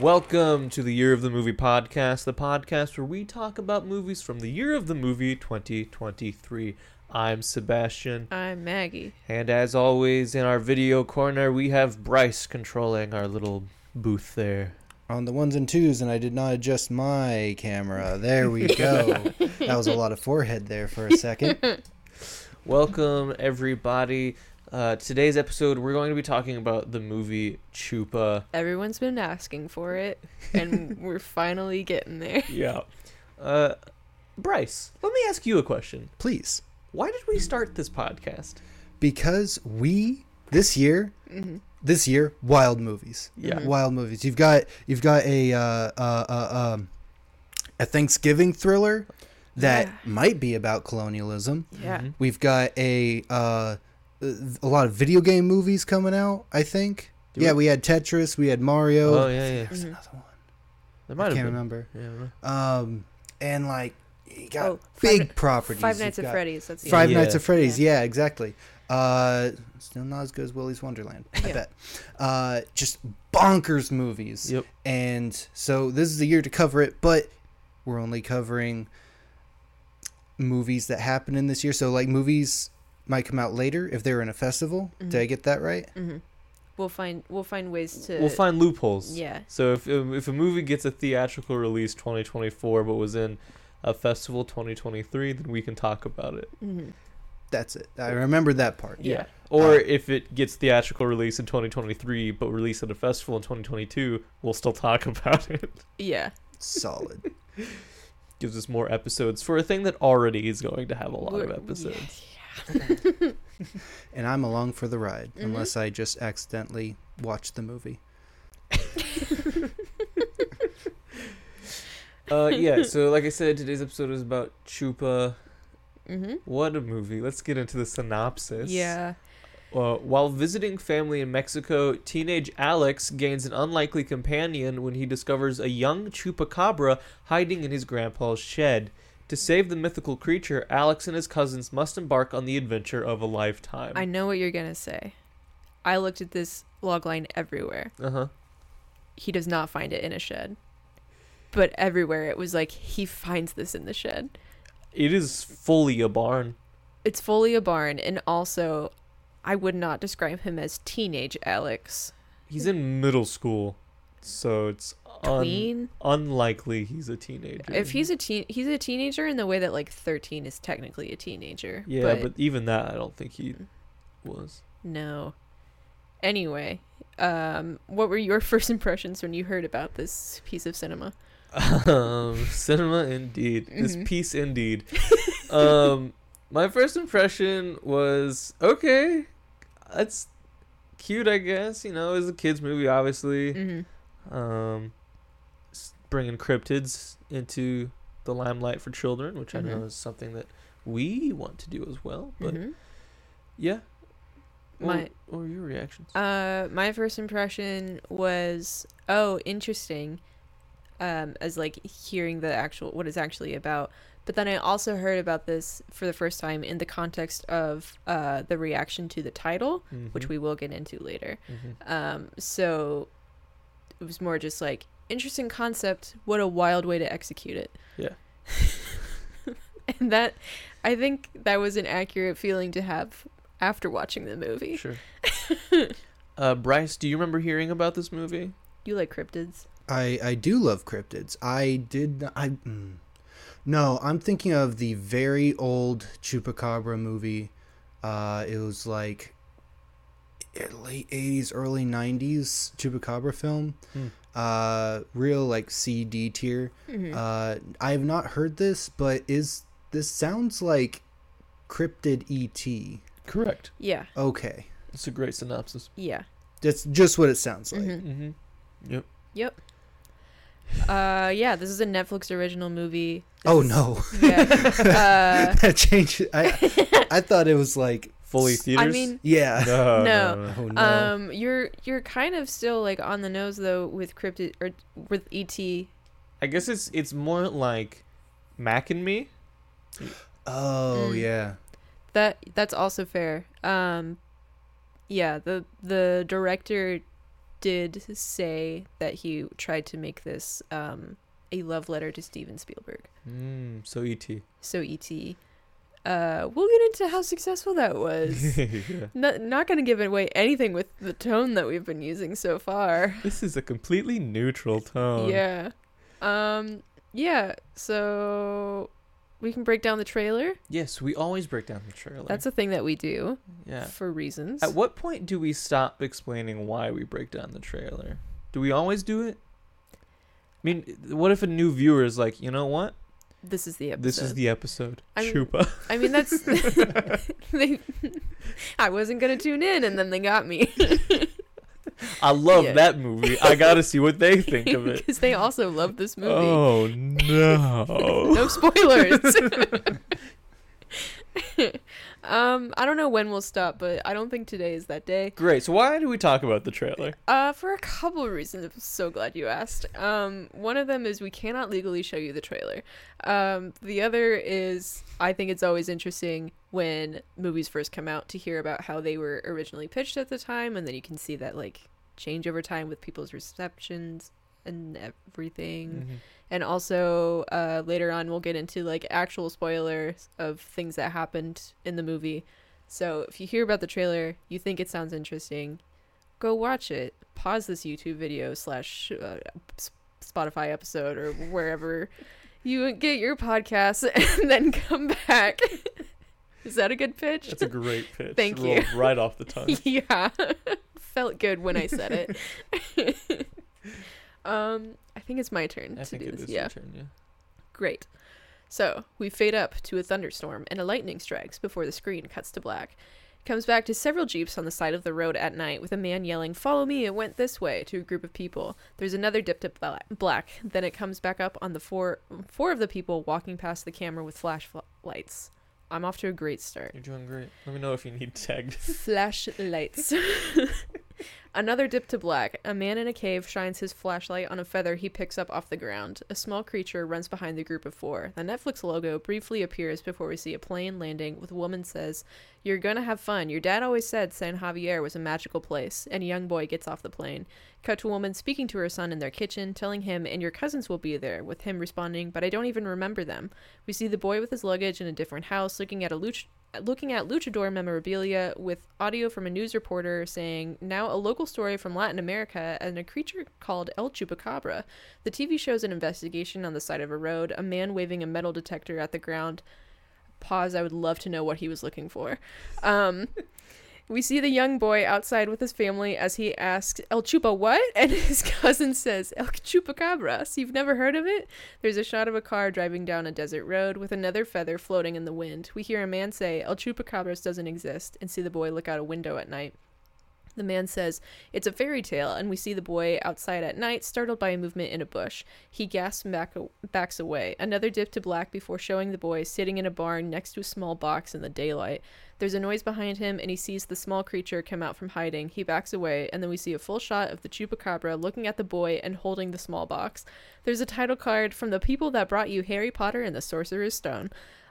Welcome to the Year of the Movie podcast, the podcast where we talk about movies from the year of the movie 2023. I'm Sebastian, I'm Maggie. and as always, in our video corner, we have Bryce controlling our little booth there. on the ones and twos, and I did not adjust my camera. There we go. that was a lot of forehead there for a second. Welcome, everybody. Uh, today's episode, we're going to be talking about the movie Chupa. Everyone's been asking for it, and we're finally getting there. Yeah. Uh, Bryce, let me ask you a question. Please, Why did we start this podcast? because we this year, hmm this year, wild movies. Yeah. Wild movies. You've got you've got a uh, uh, uh, um, a Thanksgiving thriller that Yeah. might be about colonialism. Yeah. Mhm. We've got a uh, a lot of video game movies coming out. I think. Do yeah, we- we had Tetris. We had Mario. Oh, yeah, yeah. There's Mhm. another one. There I might have can't been. remember. Yeah, I. Um, and like you got Oh, Five big Ni- properties. Five Nights at Freddy's. That's the Five Yeah. Nights at Freddy's. Yeah, exactly. Uh, still not as good as Willy's Wonderland. I Yeah. bet. Uh, just bonkers movies. Yep. And so this is the year to cover it, but we're only covering movies that happen in this year. So like movies might come out later if they're in a festival. Did I Mhm. get that right? hmm We'll find we'll find ways to. We'll find loopholes. Yeah. So if if a movie gets a theatrical release 2024 but was in a festival 2023, then we can talk about it. hmm That's it. I remember that part. Yeah. Or Uh, if it gets theatrical release in 2023 but released at a festival in 2022, we'll still talk about it. Yeah. Solid. Gives us more episodes for a thing that already is going to have a lot of We're- episodes. and I'm along for the ride, Mhm. unless I just accidentally watch the movie. Uh, yeah. So like I said, today's episode is about Chupa. hmm What a movie! Let's get into the synopsis. Yeah. Uh, while visiting family in Mexico, teenage Alex gains an unlikely companion when he discovers a young chupacabra hiding in his grandpa's shed. To save the mythical creature, Alex and his cousins must embark on the adventure of a lifetime. I know what you're gonna say. I looked at this logline everywhere. Uh huh. He does not find it in a shed, but everywhere it was like he finds this in the shed. It is fully a barn. It's fully a barn, and also, I would not describe him as teenage Alex. He's in middle school, so it's un- unlikely he's a teenager. If he's a teen, he's a teenager in the way that like thirteen is technically a teenager. yeah, but, even that, I don't think he was. no. Anyway, um, what were your first impressions when you heard about this piece of cinema? um, cinema indeed. This Mhm. piece indeed. um, my first impression was okay. That's cute, I guess. You know, it was a kids' movie, obviously. Mm-hmm. Um, bringing cryptids into the limelight for children, which I know Mhm. is something that we want to do as well. But hmm yeah, what, My- what were your reactions? Uh, my first impression was, oh, interesting. Um, as like hearing the actual what it's actually about. But then I also heard about this for the first time in the context of uh the reaction to the title, which Mhm, we will get into later. mhm. Um, so it was more just like interesting concept. What a wild way to execute it. Yeah. and that, I think that was an accurate feeling to have after watching the movie. Sure. uh, Bryce, do you remember hearing about this movie? You like cryptids? I I do love cryptids. I did I mm, no. I'm thinking of the very old Chupacabra movie. Uh, it was like eh, late '80s, early '90s Chupacabra film. Hmm. Uh, real like CD tier. Mhm. Uh, I have not heard this, but is this sounds like cryptid ET? Correct. yeah, Okay, It's a great synopsis. yeah. that's just what it sounds like. Mhm. Mm-hmm. Yep. Yep. Uh, yeah. This is a Netflix original movie. This Oh is- no. Yeah. Uh, that changed. I I thought it was like Fully theaters. I mean, yeah. no, No. no, no. No. um, you're you're kind of still like on the nose though with cryptid or with ET. I guess it's it's more like Mac and Me. oh Mm. yeah. That that's also fair. Um, yeah. The the director did say that he tried to make this um, a love letter to Steven Spielberg. Mm, so E.T. So E.T. Uh, we'll get into how successful that was. yeah. not not going to give away anything with the tone that we've been using so far. This is a completely neutral tone. Yeah. Um. Yeah. So we can break down the trailer. Yes, we always break down the trailer. That's a thing that we do yeah. for reasons. At what point do we stop explaining why we break down the trailer? Do we always do it? I mean, what if a new viewer is like, you know what? This is the episode. This is the episode. I'm- Chupa. I mean, that's. they, I wasn't gonna tune in, and then they got me I love Yeah. that movie. I gotta see what they think of it. because they also love this movie. Oh no! No spoilers. Um, I don't know when we'll stop, but I don't think today is that day. Great. So why do we talk about the trailer? Uh, for a couple of reasons. I'm so glad you asked. Um, one of them is we cannot legally show you the trailer. Um, the other is I think it's always interesting when movies first come out to hear about how they were originally pitched at the time, and then you can see that like change over time with people's receptions and everything. Mhm. And also, uh, later on, we'll get into like actual spoilers of things that happened in the movie. So if you hear about the trailer, you think it sounds interesting, go watch it. Pause this YouTube video slash uh, Spotify episode or wherever you get your podcast, and then come back. Is that a good pitch? That's a great pitch. Thank you. Right off the tongue. yeah, felt good when I said it. Um, I think it's my turn I to do this. is yeah. turn. Yeah. Great. So we fade up to a thunderstorm and a lightning strikes before the screen cuts to black. Comes back to several jeeps on the side of the road at night with a man yelling, Follow me, it went this way, to a group of people. There's another dip to bla- black. Then it comes back up on the four four of the people walking past the camera with flashlights. I'm off to a great start. You're doing great. Let me know if you need tagged. Flashlights. Another dip to black. A man in a cave shines his flashlight on a feather he picks up off the ground. A small creature runs behind the group of four. The Netflix logo briefly appears before we see a plane landing with a woman says, You're gonna have fun. Your dad always said San Javier was a magical place. And a young boy gets off the plane. Cut to a woman speaking to her son in their kitchen, telling him, And your cousins will be there, with him responding, But I don't even remember them. We see the boy with his luggage in a different house looking at a luch- looking at luchador memorabilia with audio from a news reporter saying, Now a local story from Latin America and a creature called El Chupacabra. The TV shows an investigation on the side of a road, a man waving a metal detector at the ground. Pause, I would love to know what he was looking for. Um, we see the young boy outside with his family as he asks, El Chupa what? And his cousin says, El Chupacabra. So you've never heard of it? There's a shot of a car driving down a desert road with another feather floating in the wind. We hear a man say, El Chupacabras doesn't exist, and see the boy look out a window at night. The man says, It's a fairy tale, and we see the boy outside at night, startled by a movement in a bush. He gasps and back, backs away. Another dip to black before showing the boy sitting in a barn next to a small box in the daylight. There's a noise behind him, and he sees the small creature come out from hiding. He backs away, and then we see a full shot of the chupacabra looking at the boy and holding the small box. There's a title card from the people that brought you Harry Potter and the Sorcerer's Stone.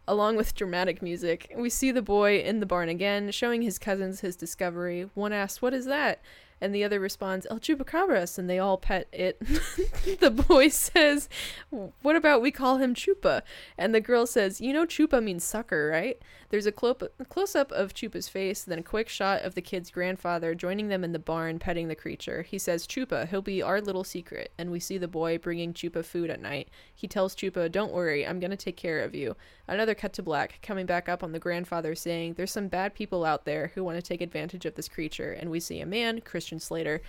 Along with dramatic music, we see the boy in the barn again, showing his cousins his discovery. One asks, What is that? And the other responds, El Chupacabras, and they all pet it. the boy says, What about we call him Chupa? And the girl says, You know, Chupa means sucker, right? There's a clo- close up of Chupa's face, then a quick shot of the kid's grandfather joining them in the barn petting the creature. He says, Chupa, he'll be our little secret. And we see the boy bringing Chupa food at night. He tells Chupa, Don't worry, I'm going to take care of you. Another cut to black, coming back up on the grandfather, saying, There's some bad people out there who want to take advantage of this creature. And we see a man, Christian Slater,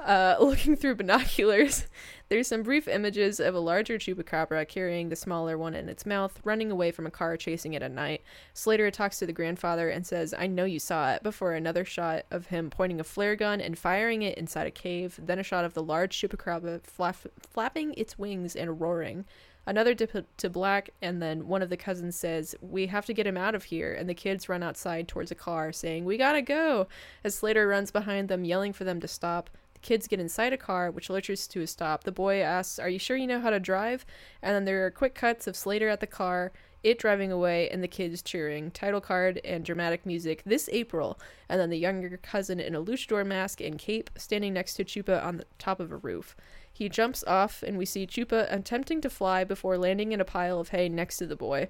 uh, looking through binoculars. There's some brief images of a larger chupacabra carrying the smaller one in its mouth, running away from a car chasing it at night. Slater talks to the grandfather and says, I know you saw it, before another shot of him pointing a flare gun and firing it inside a cave, then a shot of the large chupacabra flap- flapping its wings and roaring. Another dip to black, and then one of the cousins says, We have to get him out of here. And the kids run outside towards a car, saying, We gotta go. As Slater runs behind them, yelling for them to stop. The kids get inside a car, which lurches to a stop. The boy asks, Are you sure you know how to drive? And then there are quick cuts of Slater at the car it driving away and the kids cheering, title card and dramatic music this April, and then the younger cousin in a luchador mask and cape standing next to Chupa on the top of a roof. He jumps off and we see Chupa attempting to fly before landing in a pile of hay next to the boy.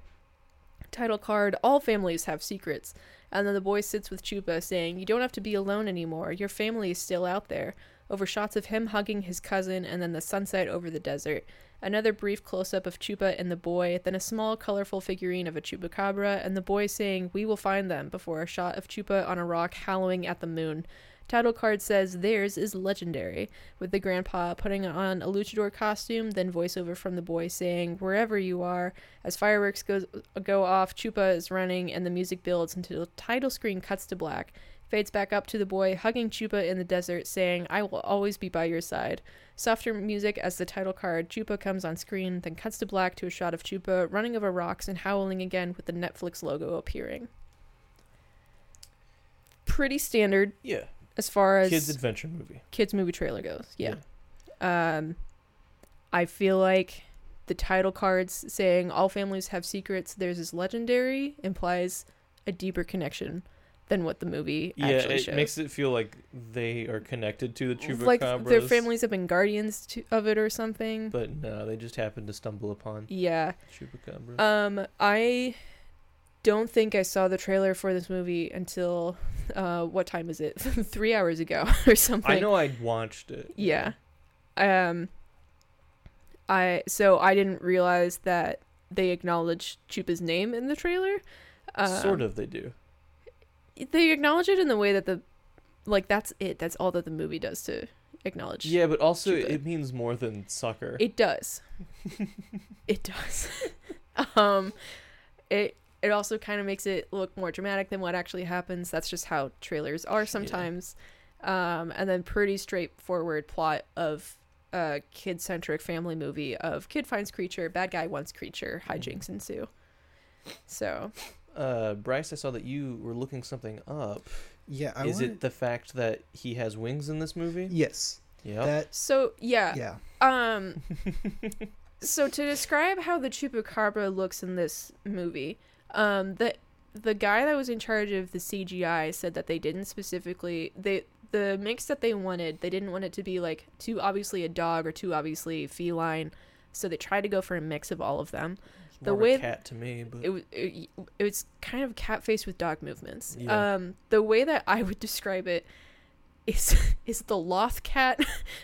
Title card All families have secrets. And then the boy sits with Chupa saying, You don't have to be alone anymore. Your family is still out there. Over shots of him hugging his cousin and then the sunset over the desert. Another brief close up of Chupa and the boy, then a small, colorful figurine of a chupacabra, and the boy saying, We will find them, before a shot of Chupa on a rock howling at the moon. Title card says theirs is legendary, with the grandpa putting on a luchador costume, then voiceover from the boy saying, Wherever you are. As fireworks goes, go off, Chupa is running, and the music builds until the title screen cuts to black. Fades back up to the boy hugging Chupa in the desert, saying, I will always be by your side. Softer music as the title card, Chupa comes on screen, then cuts to black to a shot of Chupa running over rocks and howling again with the Netflix logo appearing. Pretty standard Yeah. As far as Kids adventure movie. kids movie trailer goes. Yeah. Um I feel like the title cards saying all families have secrets, theirs is legendary implies a deeper connection than what the movie Yeah, actually it shows. makes it feel like they are connected to the chupacabras. like their families have been guardians to, of it or something. But no, they just happen to stumble upon yeah. chupacabras. Um I don't think I saw the trailer for this movie until uh what time is it? 3 hours ago or something. I know I watched it. Yeah. Um I so I didn't realize that they acknowledged Chupa's name in the trailer. Um, sort of, they do. They acknowledge it in the way that the like that's it. That's all that the movie does to acknowledge. Yeah, but also Chupa. it means more than sucker. It does. it does. um it it also kind of makes it look more dramatic than what actually happens. That's just how trailers are sometimes. Um and then pretty straightforward plot of a kid-centric family movie of kid finds creature, bad guy wants creature, hijinks ensue. So, Uh, Bryce, I saw that you were looking something up. Yeah, I Is wanted- it the fact that he has wings in this movie? Yes. Yeah. That so yeah. yeah. Um so to describe how the chupacabra looks in this movie, um the the guy that was in charge of the CGI said that they didn't specifically they the mix that they wanted, they didn't want it to be like too obviously a dog or too obviously feline. So they tried to go for a mix of all of them. It's the more of a way- cat to me, but It was it, it was kind of cat face with dog movements. Yeah. Um the way that I would describe it is is the loth cat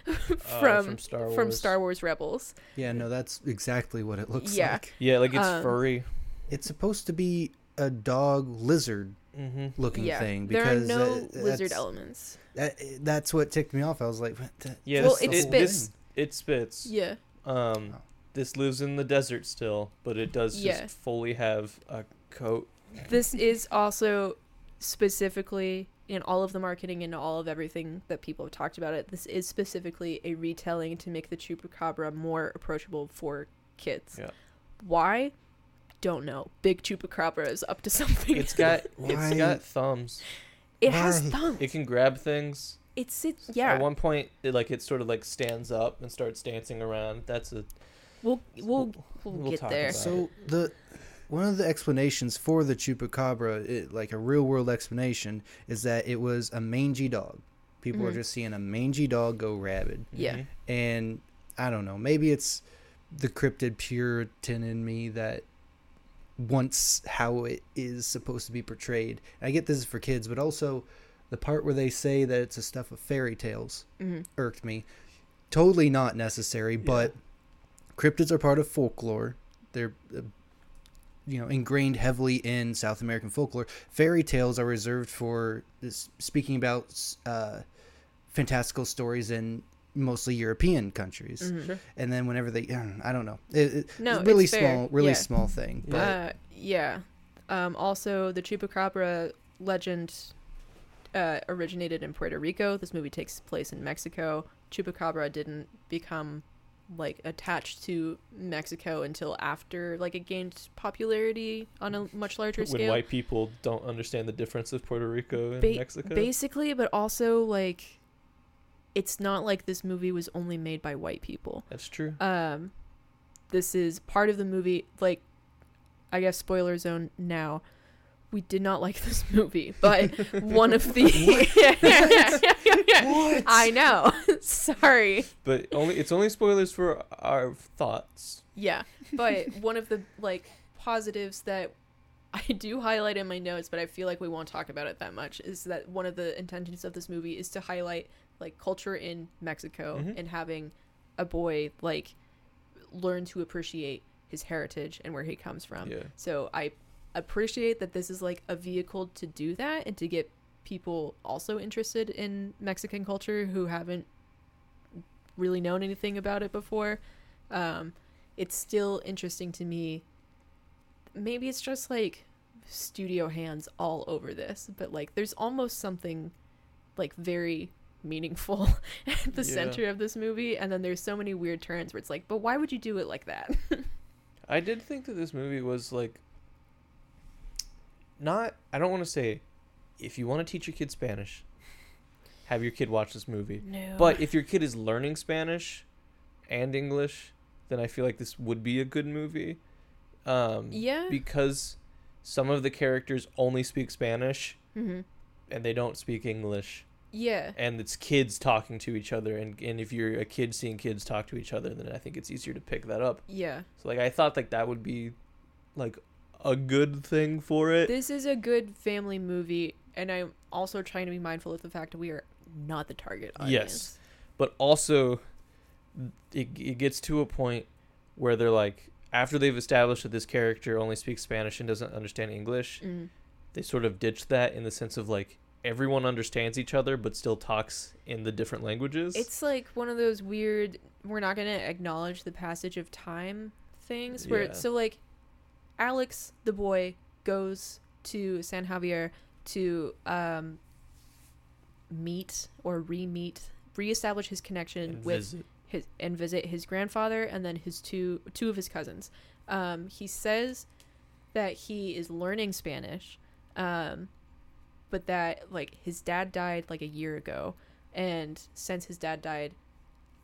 uh, from from Star Wars. from Star Wars Rebels. Yeah, no, that's exactly what it looks Yeah. like. Yeah, like it's Um, furry. It's supposed to be a dog lizard Mm-hmm. looking yeah, thing there because are no uh, lizard elements. that, that's what ticked me off. I was like, what the, Yeah, Well, it it, spits. this it spits. Yeah, Um, Oh. this lives in the desert still, but it does just Yeah. fully have a coat. this is also specifically in all of the marketing and all of everything that people have talked about it. This is specifically a retelling to make the chupacabra more approachable for kids. Yeah. Why? Don't know. Big chupacabra is up to something. It's got it's got thumbs. it has thumbs. It can grab things. It sits. Yeah. At one point, it like it sort of like stands up and starts dancing around. That's a We'll we'll we'll, We'll get talk there. about it. So the one of the explanations for the chupacabra, it, like a real world explanation, is that it was a mangy dog. People are Mhm. just seeing a mangy dog go rabid, Yeah. Mhm. and I don't know. Maybe it's the cryptid Puritan in me that wants how it is supposed to be portrayed. I get this is for kids, but also the part where they say that it's a stuff of fairy tales hmm irked me. Totally not necessary, but cryptids are part of folklore. They're uh, you know ingrained heavily in South American folklore. Fairy tales are reserved for this, speaking about uh, fantastical stories in mostly European countries. Mhm. Sure. And then whenever they, I don't know, it, it- No, it's really it's small, really Yeah. small thing. But Uh, yeah. Um, also, the chupacabra legend uh, originated in Puerto Rico. This movie takes place in Mexico. Chupacabra didn't become like attached to Mexico until after like it gained popularity on a much larger When scale. When white people don't understand the difference of Puerto Rico and Ba- Mexico. Basically, but also like it's not like this movie was only made by white people. That's true. um this is part of the movie like I guess spoiler zone now. We did not like this movie, but one of the What? I know. Sorry. But only it's only spoilers for our thoughts. Yeah, but one of the like positives that I do highlight in my notes, but I feel like we won't talk about it that much, is that one of the intentions of this movie is to highlight like culture in Mexico Mhm. and having a boy like learn to appreciate his heritage and where he comes from. Yeah. So I appreciate that this is like a vehicle to do that and to get people also interested in Mexican culture who haven't really known anything about it before. Um, it's still interesting to me. Maybe it's just like studio hands all over this, but like there's almost something like very meaningful at the Yeah. center of this movie and then there's so many weird turns where it's like but why would you do it like that I did think that this movie was like not I don't want to say if you want to teach your kid Spanish, have your kid watch this movie. no But if your kid is learning Spanish and English, then I feel like this would be a good movie. Um yeah because some of the characters only speak Spanish hmm and they don't speak English. Yeah And it's kids talking to each other and, and if you're a kid seeing kids talk to each other, then I think it's easier to pick that up. yeah So like I thought like that would be like a good thing for it. this is a good family movie and i'm also trying to be mindful of the fact that we are not the target audience Yes. But also it, it gets to a point where they're like after they've established that this character only speaks Spanish and doesn't understand English, Mm. they sort of ditch that in the sense of like everyone understands each other but still talks in the different languages. it's like one of those weird we're not going to acknowledge the passage of time things where Yeah. so like alex the boy goes to san javier to um meet or re-meet reestablish his connection and with visit. his and visit his grandfather and then his two two of his cousins. Um, he says that he is learning Spanish, um, but that like his dad died like a year ago, and since his dad died,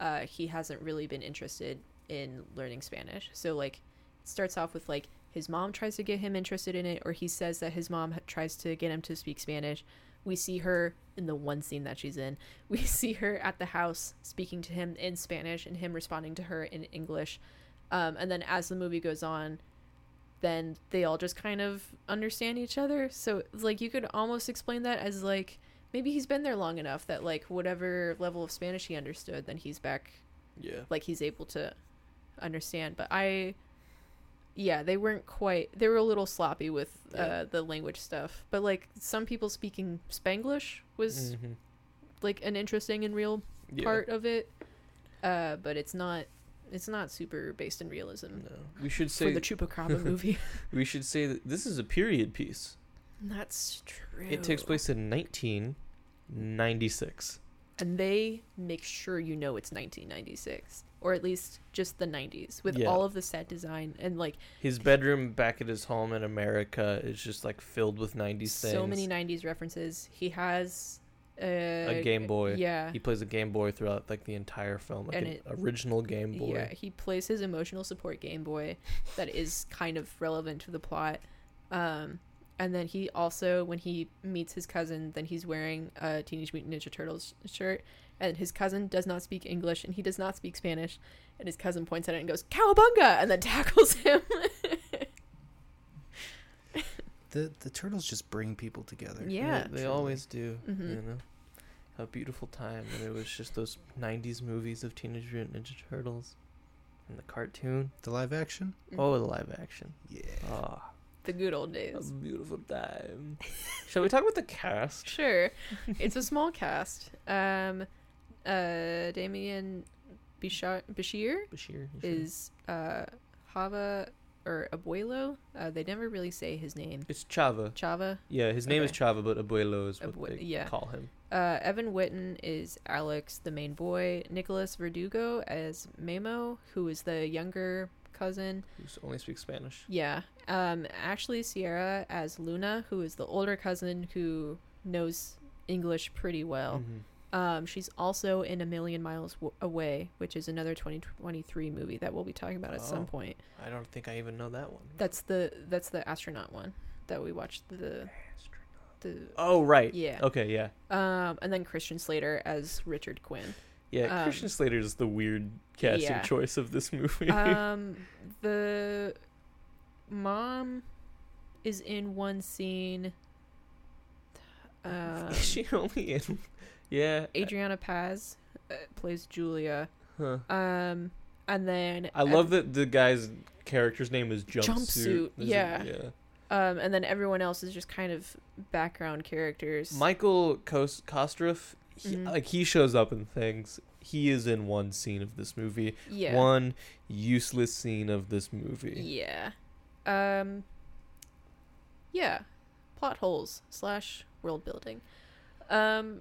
uh, he hasn't really been interested in learning Spanish. So like, it starts off with like his mom tries to get him interested in it, or he says that his mom tries to get him to speak Spanish. We see her in the one scene that she's in. We see her at the house speaking to him in Spanish and him responding to her in English. Um, and then as the movie goes on, then they all just kind of understand each other. So like you could almost explain that as like maybe he's been there long enough that like whatever level of Spanish he understood, then he's back Yeah. like he's able to understand. But I yeah, they weren't quite they were a little sloppy with Yeah. uh, the language stuff. But like some people speaking Spanglish was Mhm. like an interesting and real Yeah. part of it. Uh, but it's not it's not super based in realism No. We should for say the Chupacabra movie. we should say that this is a period piece. That's true. It takes place in 1996. and they make sure you know it's 1996 or at least just the 90s with Yeah. all of the set design and like His bedroom back at his home in America is just like filled with 90s so things. many 90s references. He has uh, a Game Boy. Yeah. He plays a Game Boy throughout like the entire film, like And an it- original Game Boy. Yeah, he plays his emotional support Game Boy that is kind of relevant to the plot. Um, and then he also, when he meets his cousin, then he's wearing a Teenage Mutant Ninja Turtles shirt. And his cousin does not speak English and he does not speak Spanish. And his cousin points at it and goes, Cowabunga! And then tackles him. The the turtles just bring people together. yeah. they, they always do. Mhm. You know, a beautiful time, and it was just those '90s movies of Teenage Mutant Ninja Turtles, and the cartoon. The live action. Oh, the live action. Yeah. Ah, The good old days. a beautiful time. Shall we talk about the cast? Sure. it's a small cast. Um, uh, Damien Bishar- Bashir Bashir is uh, Hava or Abuelo. Uh, they never really say his name. It's Chava. Chava. Yeah, his name is Chava, but Abuelo is what Abue- they yeah. call him. Uh, Evan Whitten is Alex, the main boy. Nicholas Verdugo as Memo, who is the younger cousin. Who only speaks Spanish. Yeah. Um, Ashley Ciarra as Luna, who is the older cousin who knows English pretty well. Mhm. Um, she's also in A Million Miles w- Away, which is another 2023 movie that we'll be talking about at Oh. some point. I don't think I even know that one. That's the that's the astronaut one that we watched the the Oh right. yeah. Okay. Yeah. Um, and then Christian Slater as Richard Quinn. Yeah. Um, Christian Slater is the weird casting yeah. choice of this movie. um, the mom is in one scene. Um, Is she only in? Yeah. Adriana Paz uh, plays Julia. Huh. Um, and then I love that the guy's character's name is Jumpsuit. Jumpsuit, Is it- yeah. yeah. Um, and then everyone else is just kind of background characters. Michael Kos- Kostroff, he, Mhm. like he shows up in things. He is in one scene of this movie. yeah, One useless scene of this movie. yeah, um, yeah, plot holes slash world building. Um,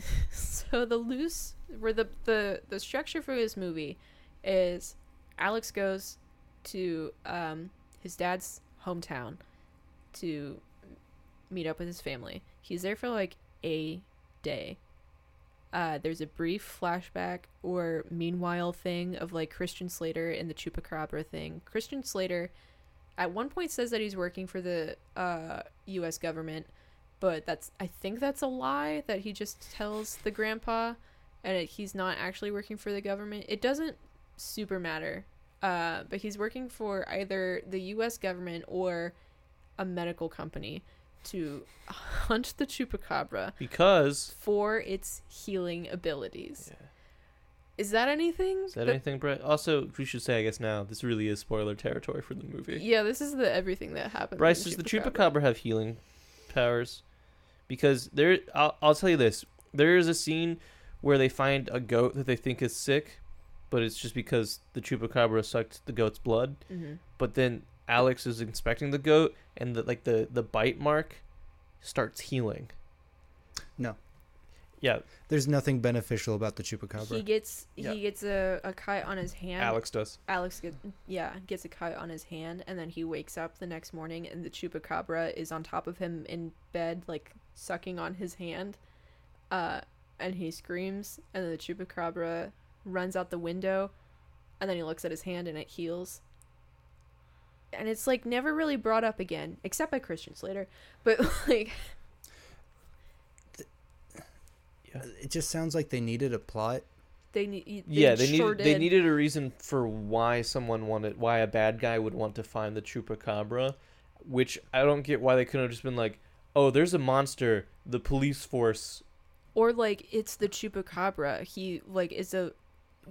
so the loose where the the the structure for this movie is Alex goes to um his dad's hometown to meet up with his family. He's there for like a day. Uh, there's a brief flashback or meanwhile thing of like Christian Slater and the Chupacabra thing. Christian Slater at one point says that he's working for the uh, U.S. government, but that's I think that's a lie that he just tells the grandpa, and it, he's not actually working for the government. It doesn't super matter, uh, but he's working for either the U.S. government or a medical company to hunt the chupacabra Because for its healing abilities. Yeah. Is that anything? is that anything, Brett? Also, we should say, I guess now this really is spoiler territory for the movie. Yeah, this is the everything that happens. Bryce, does the chupacabra have healing powers? Because there, I'll, I'll tell you this: there is a scene where they find a goat that they think is sick, but it's just because the chupacabra sucked the goat's blood. hmm But then Alex is inspecting the goat, and the like the the bite mark starts healing. No. Yeah, There's nothing beneficial about the chupacabra. He gets Yeah. he gets a, a cut on his hand. Alex does. Alex get yeah gets a cut on his hand, and then he wakes up the next morning, and the chupacabra is on top of him in bed, like sucking on his hand. Uh, and he screams, and then the chupacabra runs out the window, and then he looks at his hand, and it heals. And it's like never really brought up again, except by Christian Slater. But like, It just sounds like they needed a plot. they need yeah, they sure needed they needed a reason for why someone wanted why a bad guy would want to find the chupacabra, which I don't get why they couldn't have just been like, oh, there's a monster. The police force. or like it's the chupacabra he like is a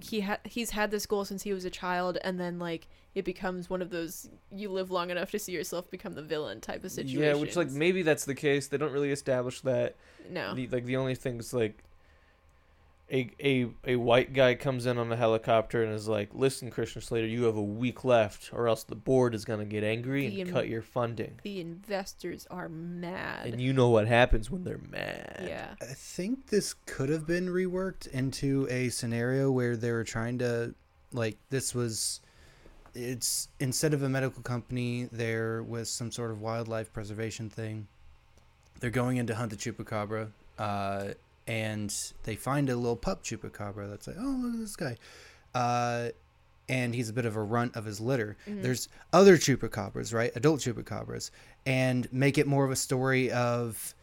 he ha- he's had this goal since he was a child and then like it becomes one of those you live long enough to see yourself become the villain type of situation Yeah, which like maybe that's the case. They don't really establish that. no The, like the only thing is like a a a white guy comes in on a helicopter and is like, "Listen, Christian Slater, you have a week left, or else the board is gonna get angry and in- cut your funding." the investors are mad And you know what happens when they're mad. yeah I think this could have been reworked into a scenario where they were trying to, like, this was. It's instead of a medical company, there was some sort of wildlife preservation thing. They're going in to hunt the chupacabra, uh, and they find a little pup chupacabra that's like, oh, look at this guy. Uh, and he's a bit of a runt of his litter. Mhm. There's other chupacabras, right? Adult chupacabras, and make it more of a story of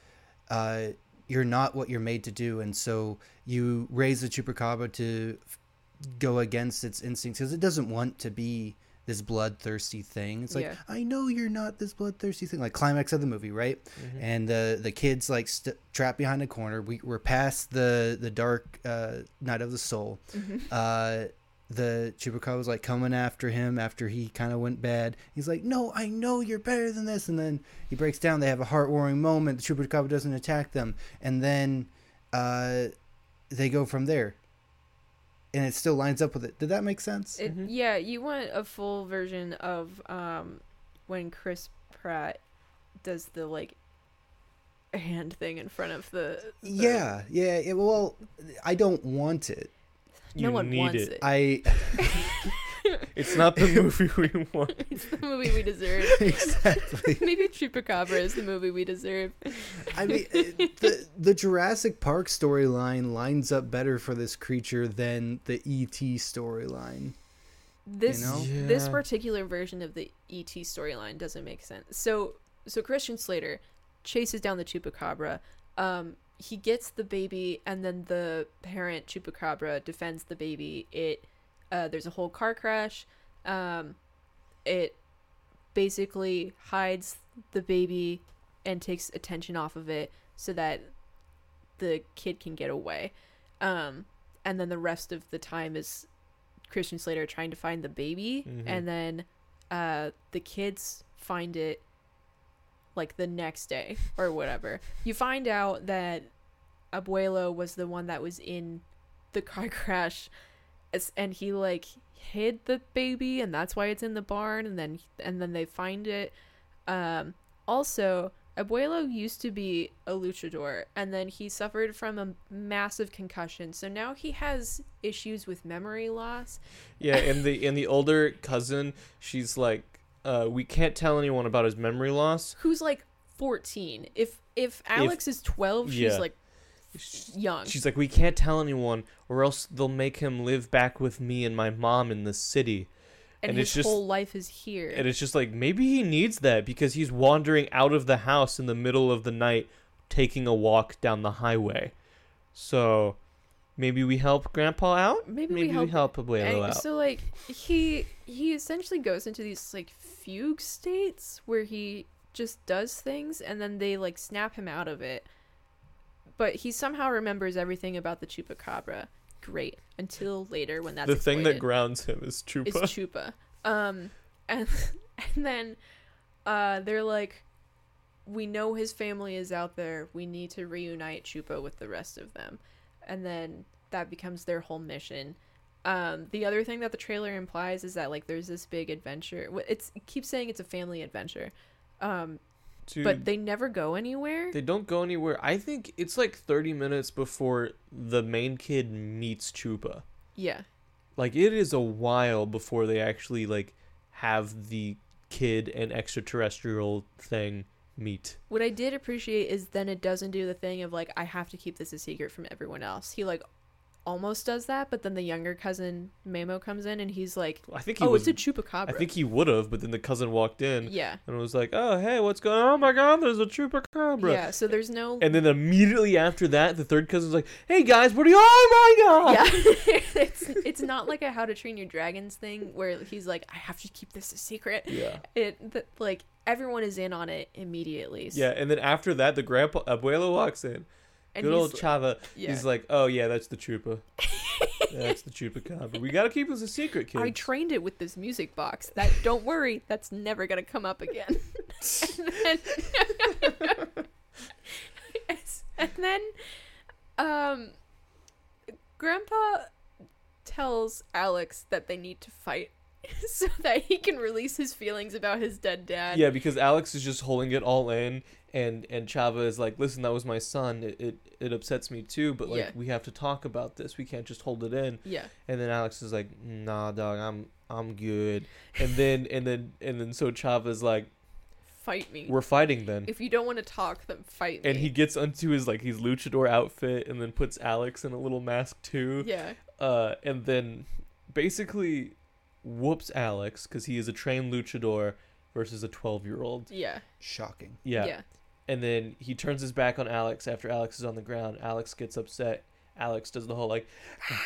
uh, you're not what you're made to do, and so you raise the chupacabra to f- go against its instincts because it doesn't want to be this bloodthirsty thing. It's like Yeah. I know you're not this bloodthirsty thing. Like climax of the movie, right? Mhm. and the the kids like st- trapped behind a corner. We we're past the the dark uh, night of the soul. Mhm. Uh, the chupacabra was like coming after him after he kind of went bad. He's like, "No, I know you're better than this." And then he breaks down. They have a heart-warming moment. The chupacabra doesn't attack them, and then uh, they go from there. And it still lines up with it. Did that make sense? It, Mhm. yeah you want a full version of um when chris pratt does the like hand thing in front of the, the- yeah, yeah. It, well, I don't want it. no You one need wants it. it, I It's not the movie we want. it's the movie we deserve. exactly. Maybe Chupacabra is the movie we deserve. I mean, the the Jurassic Park storyline lines up better for this creature than the ET storyline. This know? this particular version of the ET storyline doesn't make sense. So so Christian Slater chases down the Chupacabra. Um, he gets the baby, and then the parent Chupacabra defends the baby. It uh, there's a whole car crash. Um, it basically hides the baby and takes attention off of it so that the kid can get away. Um, and then the rest of the time is Christian Slater trying to find the baby, Mhm. and then uh, the kids find it like the next day or whatever. You find out that Abuelo was the one that was in the car crash, as- and he like hid the baby, and that's why it's in the barn. And then and then they find it. Um, also, Abuelo used to be a luchador, and then he suffered from a massive concussion. So now he has issues with memory loss. Yeah, and the and the older cousin, she's like, uh, we can't tell anyone about his memory loss. Who's like fourteen? If if Alex is twelve, she's yeah. like young. She's like, we can't tell anyone, or else they'll make him live back with me and my mom in the city. and, and his it's just- whole life is here. And it's just like maybe he needs that because he's wandering out of the house in the middle of the night, taking a walk down the highway. So maybe we help Grandpa out. Maybe we maybe help- we help Abuelo And out. so like he he essentially goes into these like fugue states where he just does things and then they like snap him out of it. But he somehow remembers everything about the chupacabra. Great. Until later when that's the thing that grounds him is is Chupa. Chupa. Um, and and then uh, they're like, we know his family is out there. We need to reunite Chupa with the rest of them, and then that becomes their whole mission. Um, the other thing that the trailer implies is that like there's this big adventure. It's it keeps saying it's a family adventure, um, Dude, but they never go anywhere. They don't go anywhere. I think it's like 30 minutes before the main kid meets Chupa. yeah, Like it is a while before they actually like have the kid and extraterrestrial thing meet. What I did appreciate is then it doesn't do the thing of like I have to keep this a secret from everyone else. He like almost does that, but then the younger cousin Mamo comes in and he's like, I think he "Oh, was it's a chupacabra." I think he would have, but then the cousin walked in yeah, and was like, "Oh, hey, what's going on? Oh my god, there's a chupacabra." yeah. So there's no And then immediately after that, the third cousin's like, "Hey guys, what are you? Oh my god!" yeah. it's it's not like a How to Train Your Dragons thing where he's like, "I have to keep this a secret." Yeah. It th- like everyone is in on it immediately. Yeah, and then after that, the grandpa abuelo walks in. And Good old Chava. yeah. He's like, "Oh yeah, that's the chupa. that's the chupacabra. We gotta keep this a secret, kids." I trained it with this music box. That don't worry, that's never gonna come up again. and then, and then, um, Grandpa tells Alex that they need to fight so that he can release his feelings about his dead dad. Yeah, because Alex is just holding it all in, and and Chava is like, "Listen, that was my son. It it, it upsets me too, but like Yeah. we have to talk about this. We can't just hold it in." Yeah. And then Alex is like, "Nah, dog, I'm I'm good." And then and then and then so Chava's like, Fight me. "We're fighting then." if you don't want to talk, then fight me. And he gets onto his like his luchador outfit, and then puts Alex in a little mask too. Yeah. uh, and then basically whoops Alex because he is a trained luchador versus a 12 year old. Yeah. Shocking. Yeah. Yeah. And then he turns his back on Alex after Alex is on the ground. Alex gets upset. Alex does the whole like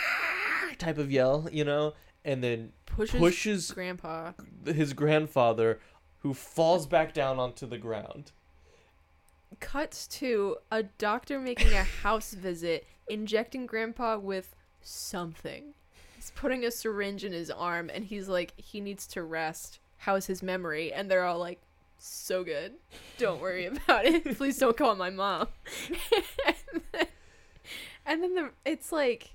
type of yell, you know, and then Pushes, pushes Grandpa. his grandfather who falls back down onto the ground. cuts to a doctor making a house visit, injecting Grandpa with something. He's putting a syringe in his arm, and he's like, he needs to rest. How's his memory? And they're all like, so good. Don't worry about it. Please don't call my mom. and, then, and then the it's like,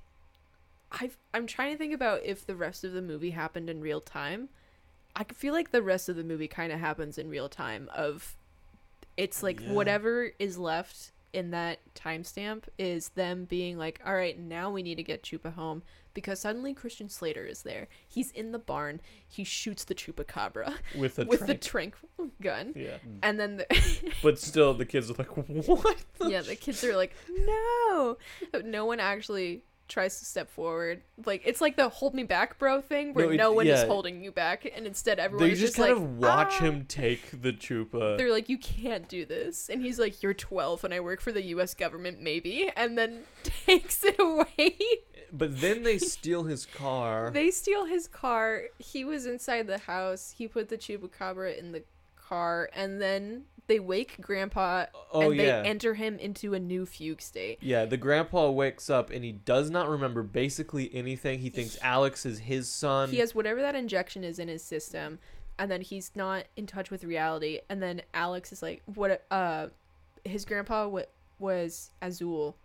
I I'm trying to think about if the rest of the movie happened in real time. I feel like the rest of the movie kind of happens in real time. Of it's like Yeah. whatever is left in that timestamp is them being like, all right, now we need to get Chupa home because suddenly Christian Slater is there. He's in the barn. He shoots the chupacabra with a with the trank. trank gun. yeah, And then the, but still the kids are like, what? The yeah, the kids are like, "No." But no one actually tries to step forward. Like it's like the hold me back bro thing where No, it- no one is holding you back and instead everyone They is just just, kind like of watch "Ah." him take the chupa. they're like, you can't do this. And he's like, you're 12 and I work for the US government, maybe. And then takes it away. But then they steal his car. they steal his car. He was inside the house. He put the chupacabra in the car. And then they wake Grandpa oh and they yeah. enter him into a new fugue state. yeah, the grandpa wakes up and he does not remember basically anything. He thinks Alex is his son. He has whatever that injection is in his system. And then he's not in touch with reality. And then Alex is like, what? Uh, his grandpa wa was Azul.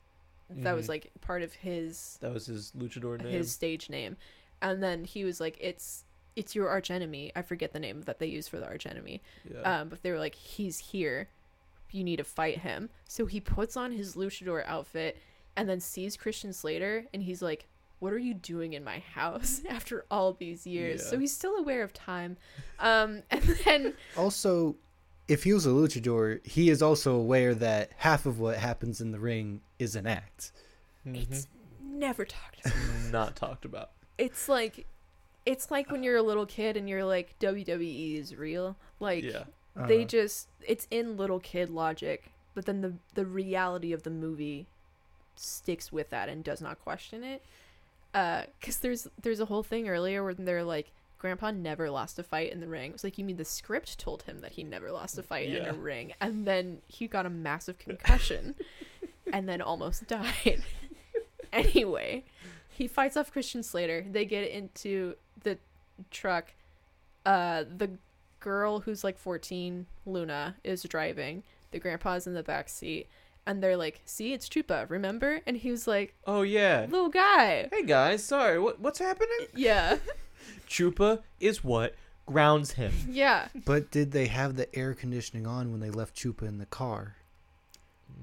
That was Mhm. like part of his that was his luchador name. his stage name. And then he was like it's it's your archenemy i forget the name that they use for the archenemy yeah. um but they were like he's here. You need to fight him. So he puts on his luchador outfit and then sees christian slater and he's like what are you doing in my house after all these years? So he's still aware of time. Um and then Also, if he was a luchador, he is also aware that half of what happens in the ring is an act. Mhm. it's never talked about not talked about. it's like it's like when you're a little kid and you're like WWE is real. Like yeah. they Uh, just it's in little kid logic, but then the the reality of the movie sticks with that and does not question it. Uh, cuz there's there's a whole thing earlier where they're like Grandpa never lost a fight in the ring. It's like you mean the script told him that he never lost a fight in a ring, and then he got a massive concussion, and then almost died. anyway, he fights off Christian Slater. They get into the truck. Uh, the girl who's like 14, Luna, is driving. The grandpa's in the back seat, and they're like, "See, it's Chupa, remember?" And he was like, Oh yeah. "Little guy." Hey guys, sorry. What what's happening? Yeah, Chupa is what grounds him. yeah. But did they have the air conditioning on when they left Chupa in the car?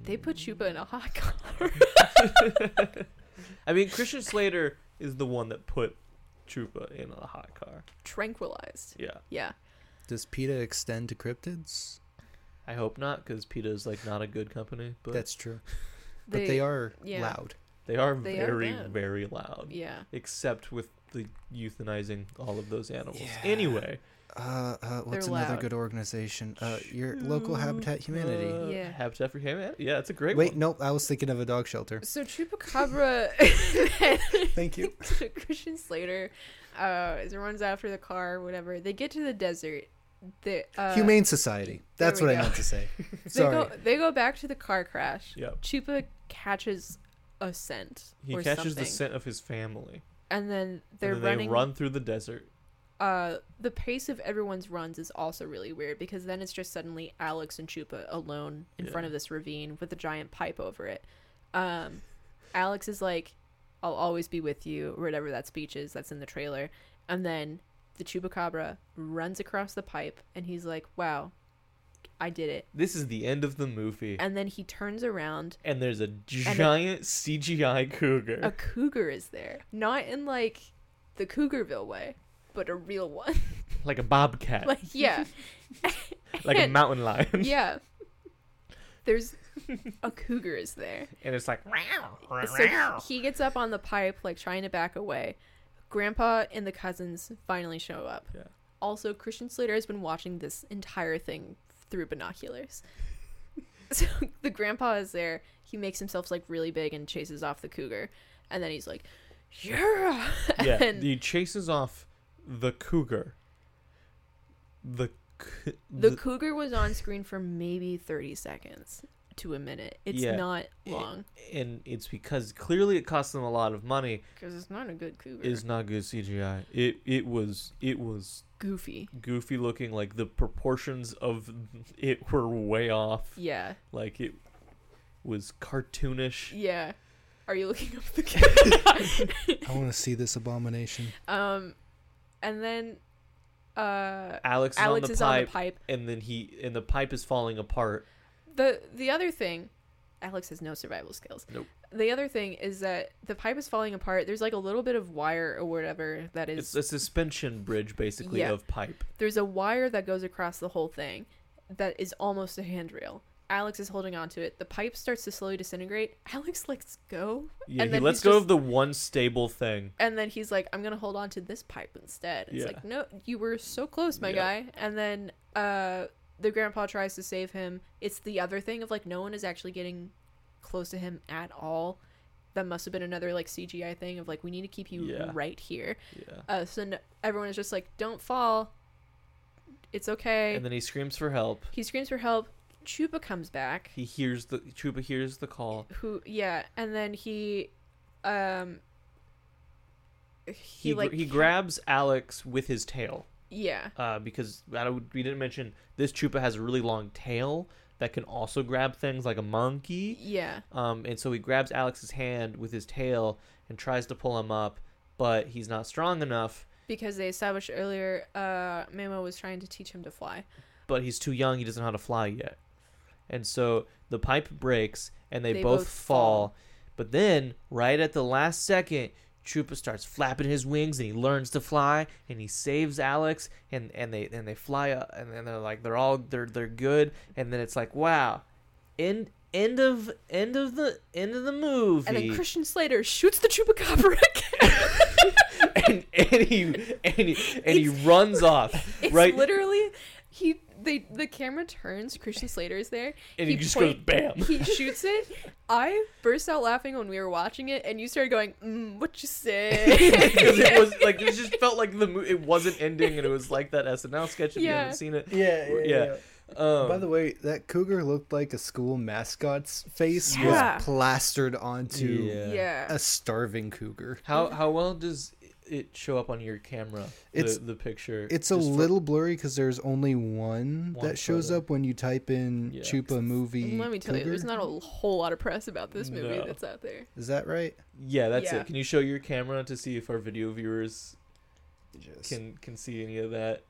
They put Chupa in a hot car. I mean, Christian Slater is the one that put Chupa in a hot car. Tranquilized. Yeah. Yeah. Does PETA extend to cryptids? I hope not, because PETA is like not a good company, but That's true. But they, are yeah. loud. They are They very, bad. very loud. Yeah. Except with the euthanizing all of those animals. Yeah. Anyway, Uh, uh, what's They're another loud. good organization? Uh, your local Habitat Humanity. Uh, Yeah. Habitat for Humanity. Yeah, it's a great Wait, one. nope. I was thinking of a dog shelter. So Chupacabra Thank you. Christian Slater uh is runs after the car, whatever. They get to the desert. The uh, Humane Society. That's we what I meant to say. they Sorry. go they go back to the car crash. Yep. Chupa catches a scent He catches something. the scent of his family. and then they're and then running they run through the desert. uh the pace of everyone's runs is also really weird because then it's just suddenly Alex and Chupa alone in Yeah. front of this ravine with a giant pipe over it. Um Alex is like I'll always be with you or whatever that speech is that's in the trailer. And then the chupacabra runs across the pipe and he's like, "Wow, I did it." This is the end of the movie. And then he turns around, and there's a giant CGI cougar. a cougar is there. Not in like the Cougarville way, but a real one. like a bobcat. like yeah. like a mountain lion. yeah. There's a cougar is there. And it's like So he gets up on the pipe, like trying to back away. Grandpa and the cousins finally show up. Yeah. Also, Christian Slater has been watching this entire thing through binoculars. So the grandpa is there. He makes himself like really big and chases off the cougar, and then he's like, "Yeah!" Yeah, and he chases off the cougar. The c- the cougar was on screen for maybe thirty seconds to a minute. It's Yeah. not it- long and it's because clearly it cost them a lot of money. because it's not a good cougar. Is not good CGI. It it was it was goofy. goofy looking. Like the proportions of it were way off. Yeah, Like it was cartoonish. yeah. Are you looking up the cougar? I want to see this abomination. Um, and then, uh, Alex is Alex on the is pipe, on the pipe. and then he and the pipe is falling apart. The the other thing, Alex has no survival skills. Nope. the other thing is that the pipe is falling apart. There's like a little bit of wire or whatever that is. It's a suspension bridge, basically, Yeah. of pipe. there's a wire that goes across the whole thing that is almost a handrail. Alex is holding onto it. The pipe starts to slowly disintegrate. Alex lets go. Yeah, And he then lets go just- of the one stable thing. And then he's like, I'm gonna hold on to this pipe instead. It's Yeah. like, no, you were so close, my Yeah. guy. And then uh the grandpa tries to save him. It's the other thing of like no one is actually getting close to him at all. That must have been another like CGI thing of like we need to keep you Yeah. right here. Yeah. Uh, so n everyone is just like, don't fall. It's okay. And then he screams for help. he screams for help. Chupa comes back. He hears the Chupa hears the call. Who? Yeah, and then he, um, he, He like he grabs Alex with his tail. Yeah, Uh, because don't, we didn't mention this Chupa has a really long tail that can also grab things like a monkey. yeah. Um, and so he grabs Alex's hand with his tail and tries to pull him up, but he's not strong enough. Because they established earlier, uh, Mamo was trying to teach him to fly. But he's too young; he doesn't know how to fly yet. And so the pipe breaks, and they, They both, both fall. fall. But then, right at the last second, Chupa starts flapping his wings, and he learns to fly, and he saves Alex, and, and they and they fly up, and then they're like they're all they're they're good, and then it's like wow, end end of end of the end of the movie. And then Christian Slater shoots the chupacabra again. and, and he and he and he runs off it's right literally he. They the camera turns. Christian Slater is there. and he, just point- goes bam He shoots it. I burst out laughing when we were watching it, and you started going, mm, "What you say?" because it was like it just felt like the mo- it wasn't ending and it was like that SNL sketch if you Yeah. haven't seen it Yeah, yeah, Um, By the way, that cougar looked like a school mascot's face Yeah. was plastered onto Yeah. yeah. a starving cougar. how how well does it show up on your camera It's- the picture It's a Just for- little blurry because there's only one, One that shows photo. up when you type in Yeah. Chupa movie. Let me tell you, there's not a whole lot of press about this movie No. that's out there. Is that right? yeah that's Yeah. it can you show your camera to see if our video viewers Just- can can see any of that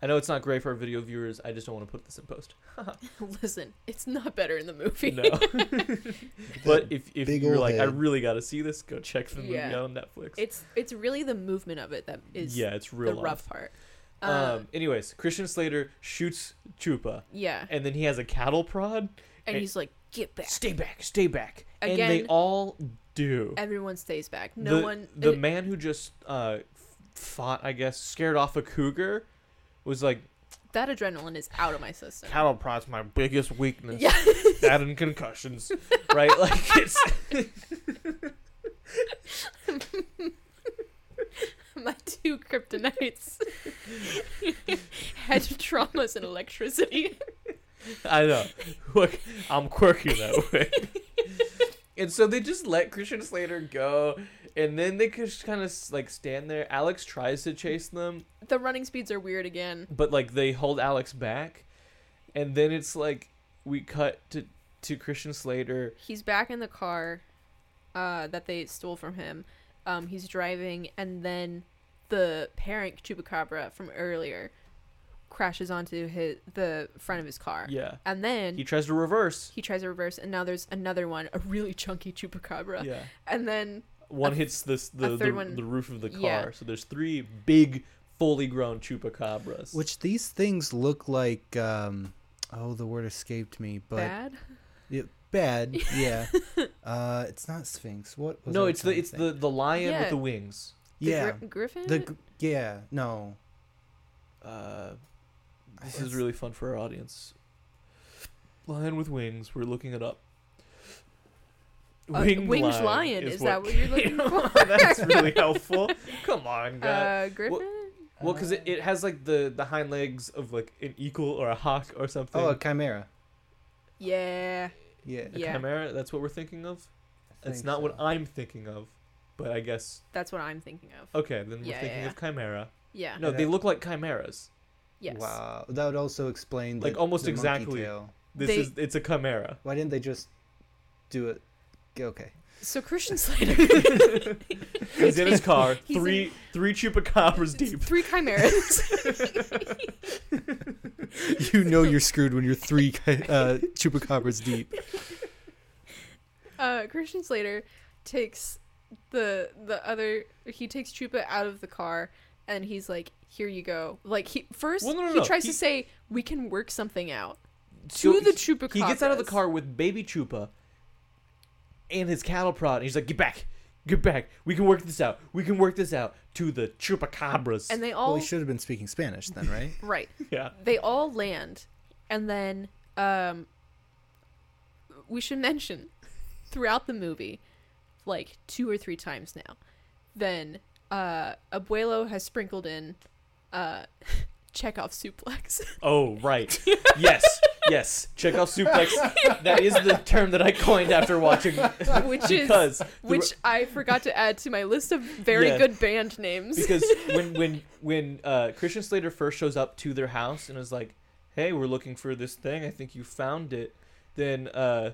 I know it's not great for our video viewers I just don't want to put this in post Listen, it's not better in the movie. no but if if big you're ol' like I head. really got to see this go check the movie Yeah. out on Netflix It's it's really the movement of it that is yeah it's real the off. rough part. Um, Um. Anyways, Christian Slater shoots Chupa, yeah, and then he has a cattle prod. and he's like, "Get back!" Stay back, stay back. and they Again- all do. Everyone stays back. No the, one. The uh, man who just uh f- fought, I guess, scared off a cougar, was like, that adrenaline is out of my system. cattle prod's my biggest weakness. Yeah. that and concussions, right? Like it's. my two kryptonites. Head traumas and electricity. I know. Look, I'm quirky that way. And so they just let Christian Slater go, and then they just kind of like stand there. Alex tries to chase them, The running speeds are weird again. but like they hold Alex back, and then it's like we cut to to Christian Slater. He's back in the car uh, that they stole from him. Um, he's driving, and then the parent chupacabra from earlier crashes onto his the front of his car. Yeah, And then he he, tries to reverse. He tries to reverse, and now there's another one, a really chunky chupacabra. Yeah, And then one A- hits this the the, third one- the roof of the car. Yeah. So there's three big, fully grown chupacabras. Which these things look like. Um, oh, the word escaped me, but bad. Yeah, bad. Yeah. uh, it's not Sphinx. What? Was no, it's the it's the the lion with the wings. The yeah. gri- griffin. the gr- yeah. No. Uh, this It's- is really fun for our audience. Lion with wings. We're looking it up. Uh, winged lion, is that what you're looking for? That's really helpful. Come on, guy. uh, griffin. well, because it, it has like the the hind legs of like an eagle or a hawk or something. Oh, a chimera. yeah. Yeah. a yeah. chimera. That's what we're thinking of. I That's think not what. I'm thinking of, but I guess That's what I'm thinking of. okay. Then we're Yeah, thinking yeah, of chimera. Yeah. No, they look like chimeras. Yes. Wow. That would also explain. Like, the- almost the exactly. tail. This They- is it's a chimera. Why didn't they just do it? Okay. So Christian Slater. He's in his car, He's three three chupacabras deep. Three chimeras. you know you're screwed when you're three uh, chupacabras deep. uh, Christian Slater takes the the other he takes Chupa out of the car and he's like, "Here you go." Like he first Well, no, no, he no. tries He- to say, "We can work something out." So to the he- Chupacabras. He gets out of the car with baby Chupa and his cattle prod, and he's like, "Get back, get back. We can work this out. We can work this out." To the Chupacabras. and they Well, all he should have been speaking Spanish then, right? right. yeah, They all land, and then um, we should mention throughout the movie, like two or three times now, then uh, Abuelo has sprinkled in uh, Chekhov suplex. Oh, right. yes, yes. Chekhov suplex. That is the term that I coined after watching. which is which I forgot to add to my list of very Yeah. good band names. because when when when uh, Christian Slater first shows up to their house and is like, "Hey, we're looking for this thing. I think you found it." Then uh,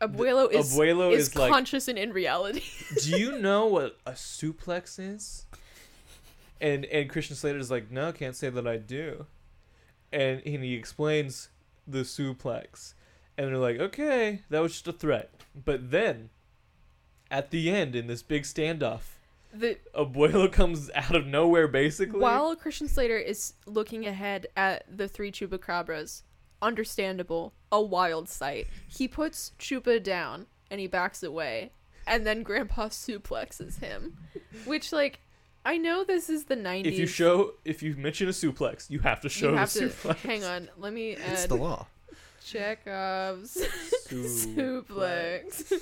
Abuelo is Abuelo is, is like, conscious and in reality. "Do you know what a suplex is?" And and Christian Slater is like, "No, can't say that I do." And, and he explains the suplex, and they're like, "Okay, that was just a threat." But then, at the end, in this big standoff, the Abuelo comes out of nowhere, basically. while Christian Slater is looking ahead at the three chupacabras, understandable, a wild sight. He puts Chupa down and he backs away, and then Grandpa suplexes him, which like. I know this is the 90s. If you show, if you mention a suplex, you have to show you the have to suplex. hang on. Let me It's add the law. Chekhov's suplex.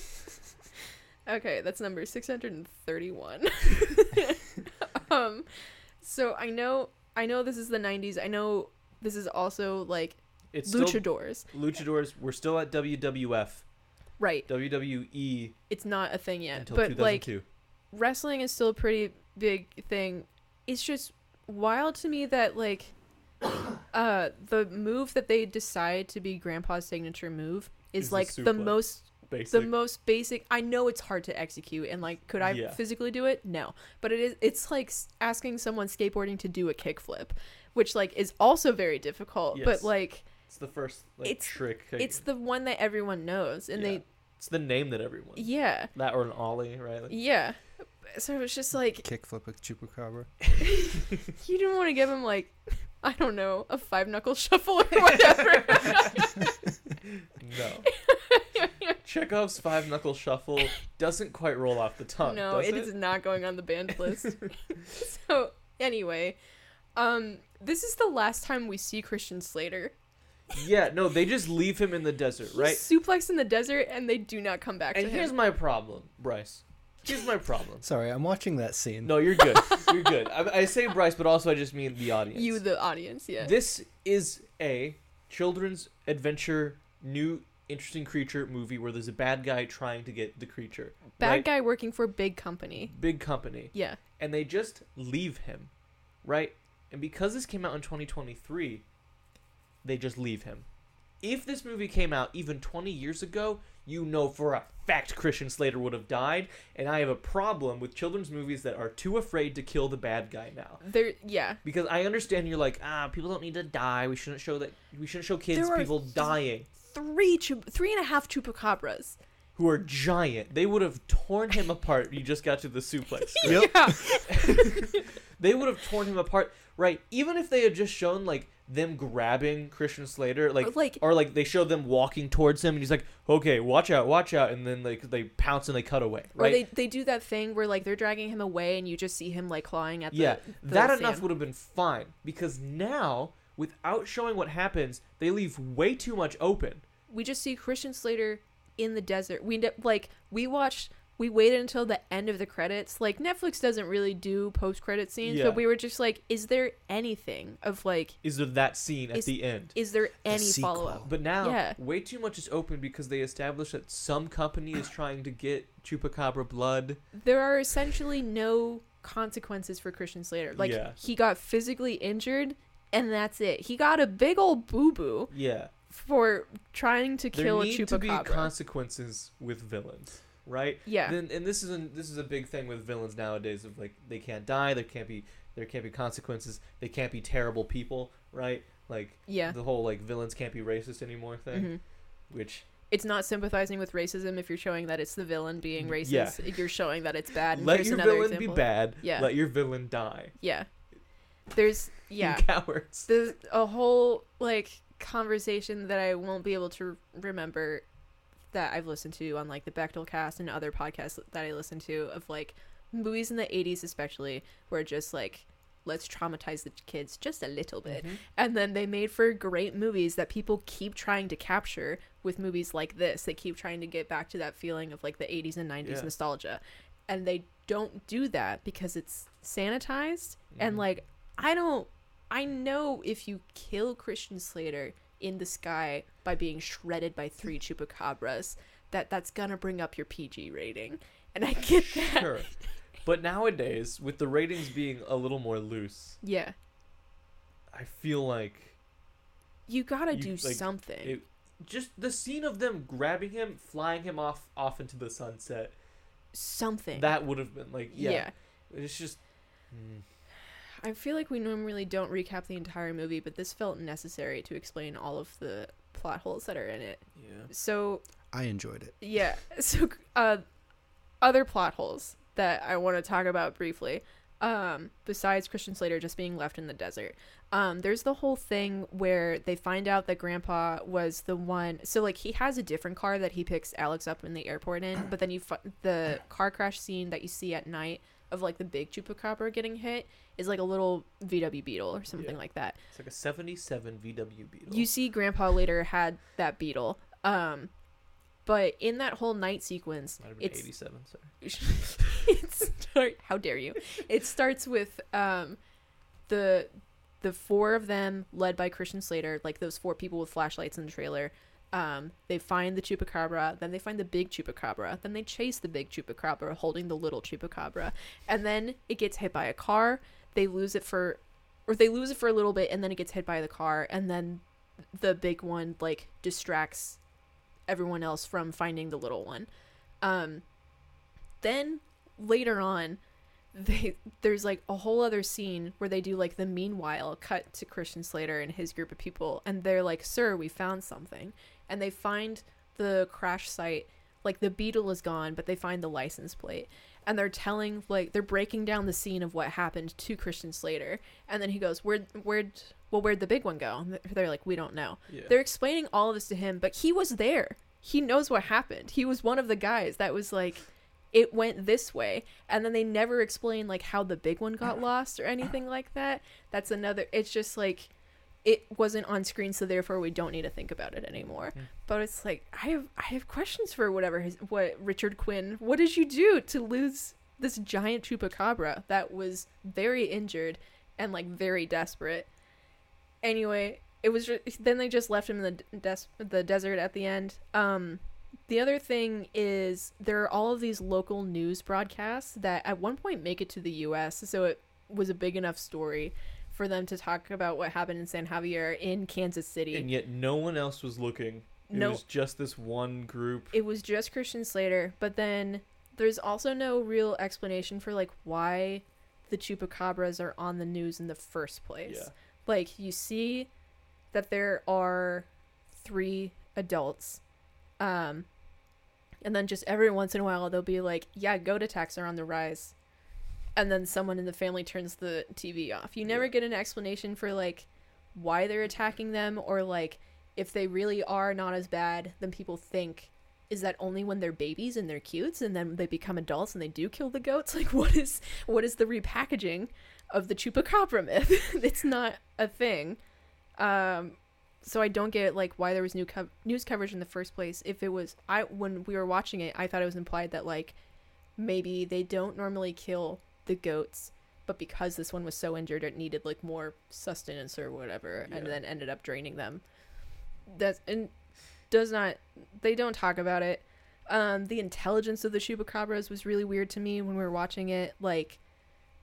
okay, that's number 631. um so I know I know this is the 90s. I know this is also like It's still luchadors. luchadors. We're still at WWF, Right. WWE It's not a thing yet. until but like 2002. wrestling is still pretty big thing. It's just wild to me that like uh the move that they decide to be grandpa's signature move is, Is like the suplex. most Basic. the most basic i know it's hard to execute and like could i Yeah. physically do it no but it is it's like asking someone skateboarding to do a kickflip which like is also very difficult Yes. but like it's the first like it's- trick. it's the one that everyone knows and Yeah. It's the name that everyone. yeah That or an ollie, right? Like, yeah so it's just like Kickflip a Chupacabra. you didn't want to give him like i don't know a five knuckle shuffle or whatever no. Chekhov's five knuckle shuffle doesn't quite roll off the tongue. no does it is not going on the band list so anyway um this is the last time we see christian slater Yeah, no, they just leave him in the desert, He's right? suplexed in the desert and they do not come back And here's my problem, Bryce. Here's my problem. Sorry, I'm watching that scene. No, you're good. You're good. I, I say Bryce, but also I just mean the audience. you, the audience, yeah. This is a children's adventure, new, interesting creature movie where there's a bad guy trying to get the creature. Bad right? guy working for big company. Big company. Yeah. And they just leave him, right? And because this came out in 2023, they just leave him. If this movie came out even 20 years ago, you know for a fact Christian Slater would have died. And I have a problem with children's movies that are too afraid to kill the bad guy now. There yeah. Because I understand you're like, ah, people don't need to die. We shouldn't show that. We shouldn't show kids There are people dying Three chup- three and a half chupacabras. who are giant. They would have torn him apart. You just got to the suplex. Yep. Yeah. they would have torn him apart, right? Even if they had just shown like them grabbing Christian Slater, like, Like- or like they show them walking towards him, and he's like, "Okay, watch out, watch out," and then like they pounce and they cut away, Or right? they they do that thing where like they're dragging him away and you just see him like clawing at the yeah, the that sand. enough would have been fine because now, without showing what happens, they leave way too much open. we just see Christian Slater in the desert. We like we watched we waited until the end of the credits. Like Netflix doesn't really do post credit scenes, Yeah. but we were just like, is there anything of like Is there that scene at Is- the end? is there any sequel. follow up? But now, Yeah. way too much is open because they established that some company is trying to get Chupacabra blood. There are essentially no consequences for Christian Slater. Like Yeah. he got physically injured and that's it. He got a big old boo boo Yeah. for trying to there kill a need to be chupacabra. consequences with villains, right? yeah. Then, and this is a, this is a big thing with villains nowadays of like they can't die, there can't be there can't be consequences, they can't be terrible people, right? Like yeah. the whole like villains can't be racist anymore thing, hmm which it's not sympathizing with racism if you're showing that it's the villain being racist. Yeah. You're showing that it's bad. and Let your villain example. be bad. Yeah. Let your villain die. Yeah. There's yeah. You cowards. There's a whole like conversation that I won't be able to remember that I've listened to on like the Bechdel cast and other podcasts that I listen to of like movies in the 80s especially where just like let's traumatize the kids just a little bit Mhm. and then they made for great movies that people keep trying to capture with movies like this they keep trying to get back to that feeling of like the 80s and 90s Yeah. nostalgia and they don't do that because it's sanitized and Mhm. like i don't i know if you kill christian slater in the sky by being shredded by three chupacabras that that's gonna bring up your pg rating and i get that Sure. But nowadays, with the ratings being a little more loose, yeah I feel like you gotta You, do like, something it, just the scene of them grabbing him, flying him off off into the sunset. something That would have been like yeah. yeah It's just mm, I feel like we normally don't recap the entire movie, but this felt necessary to explain all of the plot holes that are in it. yeah. So, I enjoyed it. yeah. So, uh, other plot holes that I want to talk about briefly, um, besides Christian Slater just being left in the desert. Um, there's the whole thing where they find out that Grandpa was the one. So, like, he has a different car that he picks Alex up in the airport in, but then you fi- the car crash scene that you see at night of like the big chupacabra getting hit is like a little VW Beetle or something Yeah. like that. It's like a '77 VW Beetle. You see, Grandpa later had that Beetle. Um, but in that whole night sequence, Might have been it's '87. Sorry. it start, how dare you? It starts with um, the the four of them led by Christian Slater, like those four people with flashlights in the trailer. Um, they find the chupacabra, then they find the big chupacabra, then they chase the big chupacabra holding the little chupacabra, and then it gets hit by a car. They lose it for, or they lose it for a little bit, and then it gets hit by the car, and then the big one like distracts everyone else from finding the little one. Um, then later on they there's like a whole other scene where they do like the meanwhile cut to Christian Slater and his group of people and they're like sir we found something and they find the crash site like the beetle is gone but they find the license plate and they're telling like they're breaking down the scene of what happened to Christian Slater and then he goes where where'd well where'd the big one go and they're like we don't know Yeah. they're explaining all of this to him, but he was there. He knows what happened. He was one of the guys that was like, it went this way. And then they never explain like how the big one got lost or anything like that. That's another, it's just like, it wasn't on screen, so therefore we don't need to think about it anymore. Mm. But it's like, I have, I have questions for whatever his, what Richard Quinn, what did you do to lose this giant chupacabra that was very injured and like very desperate? anyway, it was ju- then they just left him in the des- the desert at the end. Um, the other thing is there are all of these local news broadcasts that at one point make it to the U.S. So it was a big enough story for them to talk about what happened in San Javier in Kansas City. and yet no one else was looking. It No. was just this one group. it was just Christian Slater, but then there's also no real explanation for like why the chupacabras are on the news in the first place. Yeah. Like you see that there are three adults um and then just every once in a while they'll be like, "Yeah, goat attacks are on the rise." And then someone in the family turns the TV off. You never Yeah. get an explanation for like why they're attacking them or like if they really are not as bad than people think. Is that only when they're babies and they're cutes and then they become adults and they do kill the goats? Like what is what is the repackaging of the chupacabra myth? It's not a thing. Um so i don't get like why there was new co- news coverage in the first place. If it was i when we were watching it i thought it was implied that like maybe they don't normally kill the goats but because this one was so injured it needed like more sustenance or whatever and then ended up draining them. That's and does not they don't talk about it. Um the intelligence of the chupacabras was really weird to me when we were watching it. Like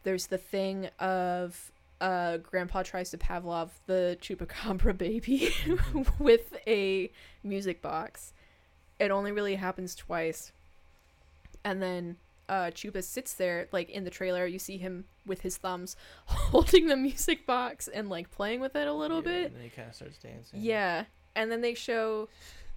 there's the thing of uh grandpa tries to pavlov the chupacabra baby with a music box. It only really happens twice. And then uh chupa sits there like in the trailer you see him with his thumbs holding the music box and like playing with it a little Yeah, bit And then he kind of starts dancing. yeah, and then they show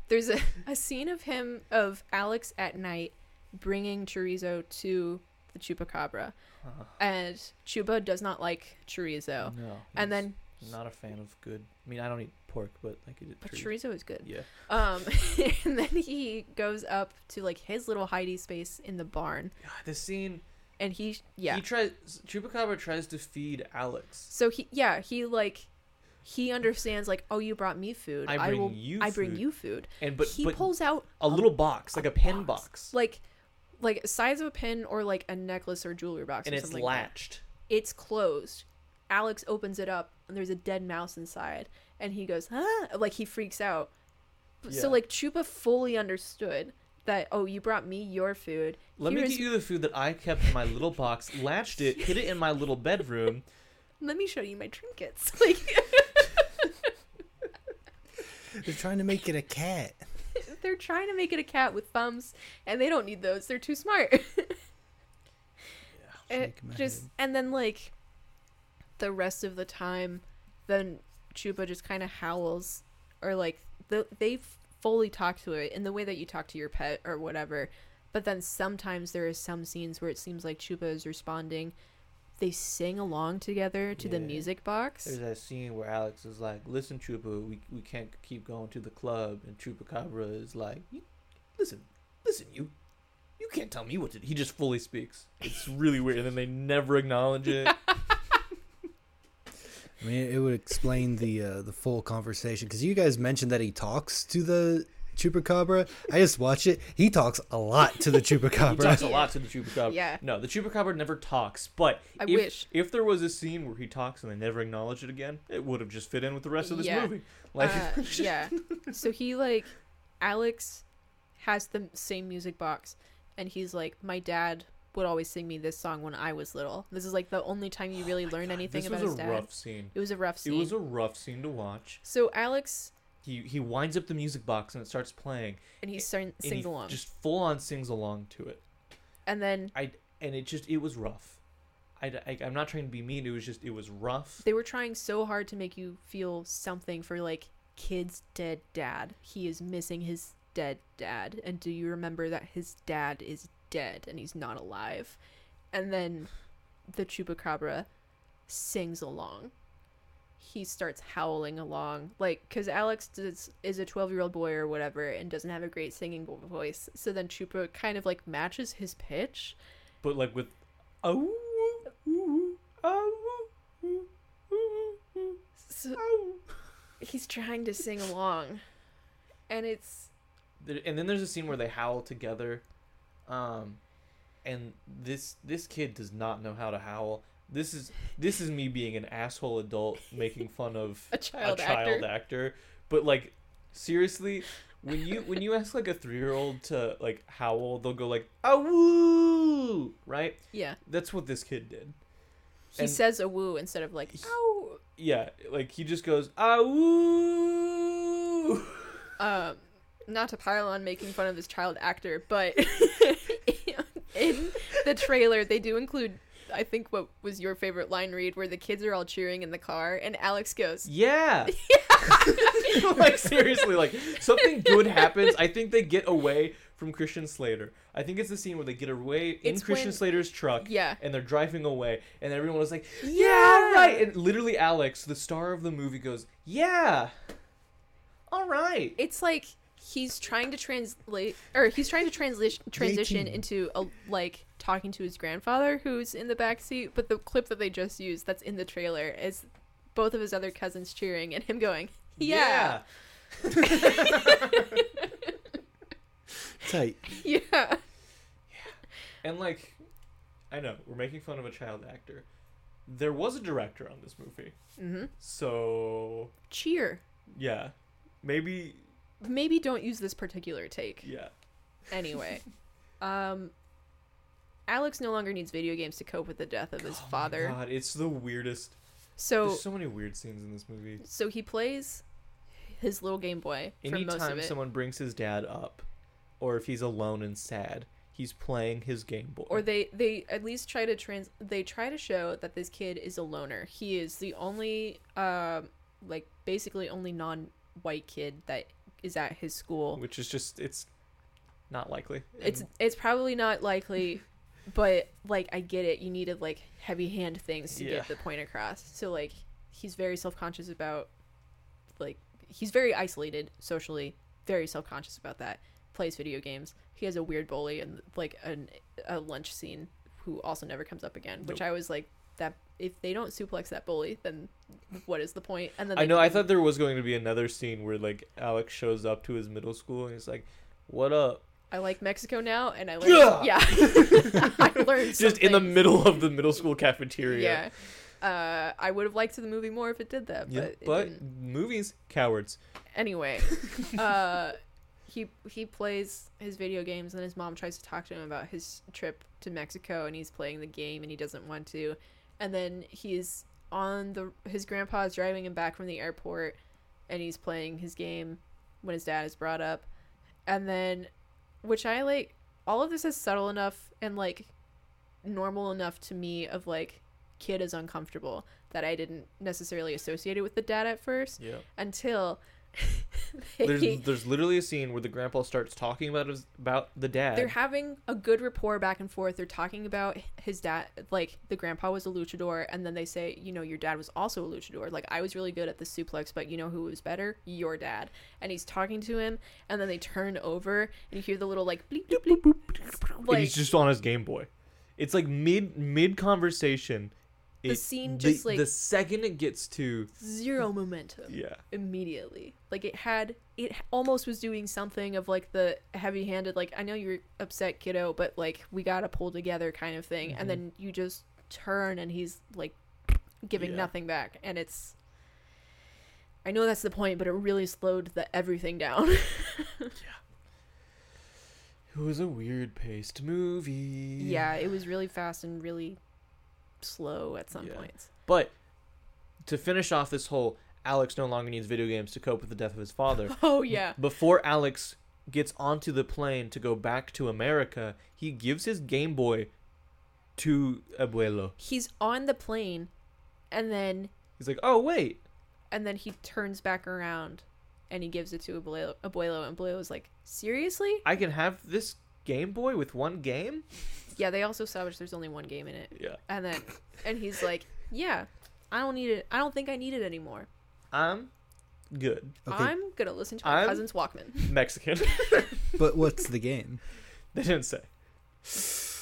There's a, a scene of him of Alex at night bringing chorizo to the chupacabra, Uh, and Chupa does not like chorizo. no. And then not a fan of good. I mean, I don't eat pork, but like it. but chorizo. chorizo is good. Yeah. Um, and then he goes up to like his little hidey space in the barn, God, this scene. and he yeah. He tries. Chupacabra tries to feed Alex. so he yeah he like he understands like oh you brought me food I bring will you I bring food." you food. And but he but pulls out a little box, like a, pen box, like like size of a pin or like a necklace or jewelry box and or it's something like that. latched. it's closed. Alex opens it up and there's a dead mouse inside and he goes, "Huh?" like he freaks out. So like Chupa fully understood that oh, you brought me your food. Let me Here's- get you the food that I kept in my little box, latched it, hid it in my little bedroom. Let me show you my trinkets. Like They're trying to make it a cat. they're trying to make it a cat with thumbs and they don't need those. They're too smart. It just head. and then like the rest of the time then Chupa just kind of howls or like the they fully talk to it in the way that you talk to your pet or whatever but then sometimes there is some scenes where it seems like Chupa is responding they sing along together to the music box There's that scene where Alex is like, "Listen, Chupa, we we can't keep going to the club," and Chupacabra is like, "Listen, listen, you." You can't tell me what to do. He just fully speaks. It's really weird. And then they never acknowledge it. I mean, it would explain the uh, the full conversation because you guys mentioned that he talks to the chupacabra. I just watch it. He talks a lot to the chupacabra. He talks a lot to the Chupacabra. Yeah. No, the Chupacabra never talks. But I if, wish. if there was a scene where he talks and they never acknowledge it again, it would have just fit in with the rest of this Yeah. movie. Like, Uh, yeah. So he like Alex has the same music box and he's like my dad would always sing me this song when I was little. This is like the only time you really learn anything this about was a rough scene. It was a rough scene. It was a rough scene to watch. so Alex He he winds up the music box and it starts playing. and he sing, and sings he along. Just full on sings along to it. and then I and it just it was rough. I, I am not trying to be mean. It was just it was rough. they were trying so hard to make you feel something for like kid's dead dad. He is missing his dead dad. And do you remember that his dad is dead and he's not alive? And then the chupacabra sings along. He starts howling along, like, because Alex does, is a 12 year old boy or whatever and doesn't have a great singing voice. So then Chupa kind of like matches his pitch. But like with oh oh ooh, ooh, So oh. he's trying to sing along. And it's and then there's a scene where they howl together um and this this kid does not know how to howl this is this is me being an asshole adult making fun of A child child actor. actor but like seriously when you when you ask like a three-year-old to like howl they'll go like ah woo right yeah. that's what this kid did He And- says a woo instead of like ow. yeah like he just goes ah woo Um, not to pile on making fun of this child actor, but in the trailer they do include, I think, what was your favorite line read, where the kids are all cheering in the car, and Alex goes, Yeah. like seriously, like something good happens. I think they get away from Christian Slater. I think it's the scene where they get away in It's Christian when- Slater's truck. Yeah. And they're driving away, and everyone was like, "Yeah, Yeah. right." And literally, Alex, the star of the movie, goes, "Yeah, all right." It's like he's trying to translate, or he's trying to transition transition 18. into a like talking to his grandfather who's in the back seat. But the clip that they just used, that's in the trailer, is both of his other cousins cheering and him going, "Yeah, Tight. yeah." Yeah. And like, I know we're making fun of a child actor. There was a director on this movie, hmm so Cheer. yeah, maybe Maybe don't use this particular take. yeah. Anyway, um, Alex no longer needs video games to cope with the death of his Oh father. God, it's the weirdest. So, There's so many weird scenes in this movie. so he plays his little Game Boy for most of Anytime someone brings his dad up, or if he's alone and sad, he's playing his Game Boy. or they they at least try to trans. They try to show that this kid is a loner. He is the only, um, like basically only non-white kid that is at his school. which is just it's not likely. It's it's probably not likely, but like I get it. You needed like heavy hand things to Yeah. get the point across. So like he's very self conscious about like he's very isolated socially, very self conscious about that. Plays video games. He has a weird bully and like an, a lunch scene who also never comes up again. Which Nope. I was like that if they don't suplex that bully, then what is the point? And then I know. I thought there was going to be another scene where like Alex shows up to his middle school and he's like, "What up?" I like Mexico now, and I learned. Yeah, I learned Just in the middle of the middle school cafeteria. Yeah. Uh, I would have liked the movie more if it did that, but, Yeah, but movies, cowards. anyway, uh, he he plays his video games, and his mom tries to talk to him about his trip to Mexico, and he's playing the game, and he doesn't want to, and then he's on the his grandpa's driving him back from the airport, and he's playing his game when his dad is brought up, and then, which I like, all of this is subtle enough and like normal enough to me of like kid is uncomfortable that I didn't necessarily associate it with the dad at first Yeah. until they, there's literally a scene where the grandpa starts talking about his about the dad. they're having a good rapport back and forth. They're talking about his dad, like the grandpa was a luchador, and then they say, you know, your dad was also a luchador. Like I was really good at the suplex, but you know who was better? Your dad. And he's talking to him, and then they turn over, and you hear the little like bleep bleep bleep. and Like he's just on his Game Boy. It's like mid mid conversation. The scene just, like- the second it gets to zero momentum. yeah immediately. Like it had, it almost was doing something of like the heavy-handed, like I know you're upset, kiddo, but like we gotta pull together kind of thing. Mhm. And then you just turn and he's like giving Yeah. nothing back, and it's. I know that's the point, but it really slowed the everything down. Yeah. It was a weird paced movie. yeah, it was really fast and really slow at some Yeah. points. But to finish off this whole Alex no longer needs video games to cope with the death of his father. Oh yeah, Before Alex gets onto the plane to go back to America, he gives his Game Boy to Abuelo. he's on the plane, and then He's like, "Oh wait, and then he turns back around and he gives it to Abuelo, Abuelo and Abuelo's like, seriously? I can have this Game Boy with one game." Yeah, they also established there's only one game in it. Yeah, And then, and he's like, yeah, I don't need it. I don't think I need it anymore. I'm good. Okay, I'm going to listen to my I'm- cousin's Walkman. Mexican. but what's the game? they didn't say.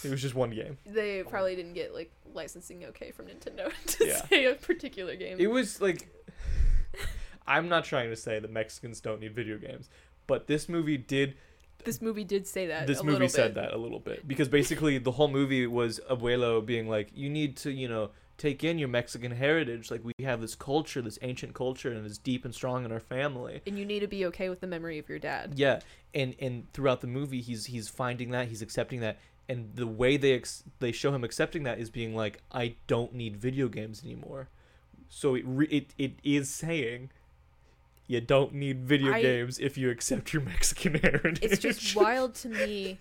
It was just one game. They probably didn't get like licensing okay from Nintendo to Yeah. say a particular game. It was like I'm not trying to say that Mexicans don't need video games, but this movie did this movie did say that. this movie said that a little bit. Because basically the whole movie was abuelo being like you need to you know take in your mexican heritage. Like we have this culture this ancient culture and it's deep and strong in our family. And you need to be okay with the memory of your dad. yeah. And and throughout the movie he's he's finding that he's accepting that. And the way they ex- they show him accepting that is being like i don't need video games anymore. So it re- it, it is saying you don't need video I- games if you accept your mexican heritage It's just wild to me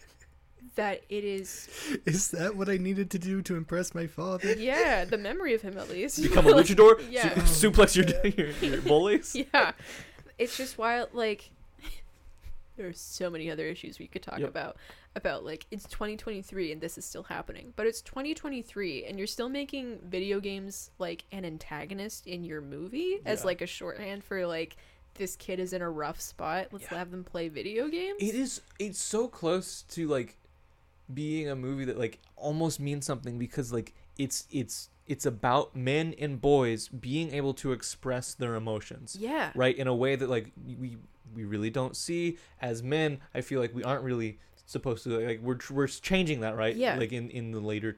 that it is Is that what I needed to do to impress my father? yeah, the memory of him at least. become a luchador Yeah. su- suplex your, your, your bullies yeah. It's just wild like there's so many other issues we could talk Yep. about about like it's 2023 and this is still happening. But it's 2023 and you're still making video games like an antagonist in your movie as like a shorthand for like this kid is in a rough spot. Let's Yeah. have them play video games. it is it's so close to like being a movie that like almost means something because like it's it's it's about men and boys being able to express their emotions yeah. right in a way that like we we really don't see as men i feel like we aren't really supposed to like we're we're changing that right Yeah. like in in the later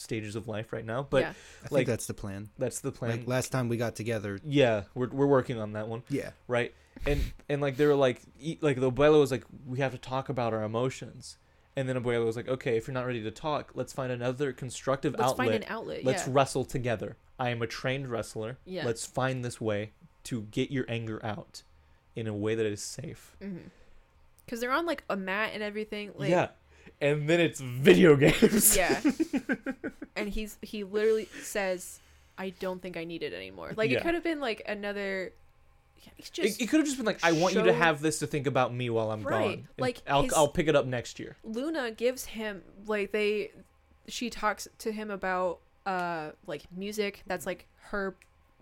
stages of life right now but yeah. I think Like- that's the plan. that's the plan Like last time we got together. yeah we're, we're working on that one Yeah. right and and like they were like e- like the abuelo was like we have to talk about our emotions and then abuelo was like okay if you're not ready to talk let's find another constructive outlet. Let's find an outlet. let's yeah. wrestle together i am a trained wrestler Yeah. let's find this way to get your anger out in a way that is safe Mm-hmm. Because they're on like a mat and everything. Like, yeah and then it's video games Yeah. and he's he literally says, "I don't think I need it anymore." Like Yeah. it could have been like another it's just it, it could have just been like, I want you to have this to think about me while I'm Right, gone. like I'll his- I'll pick it up next year. Luna gives him like they she talks to him about uh like music that's like her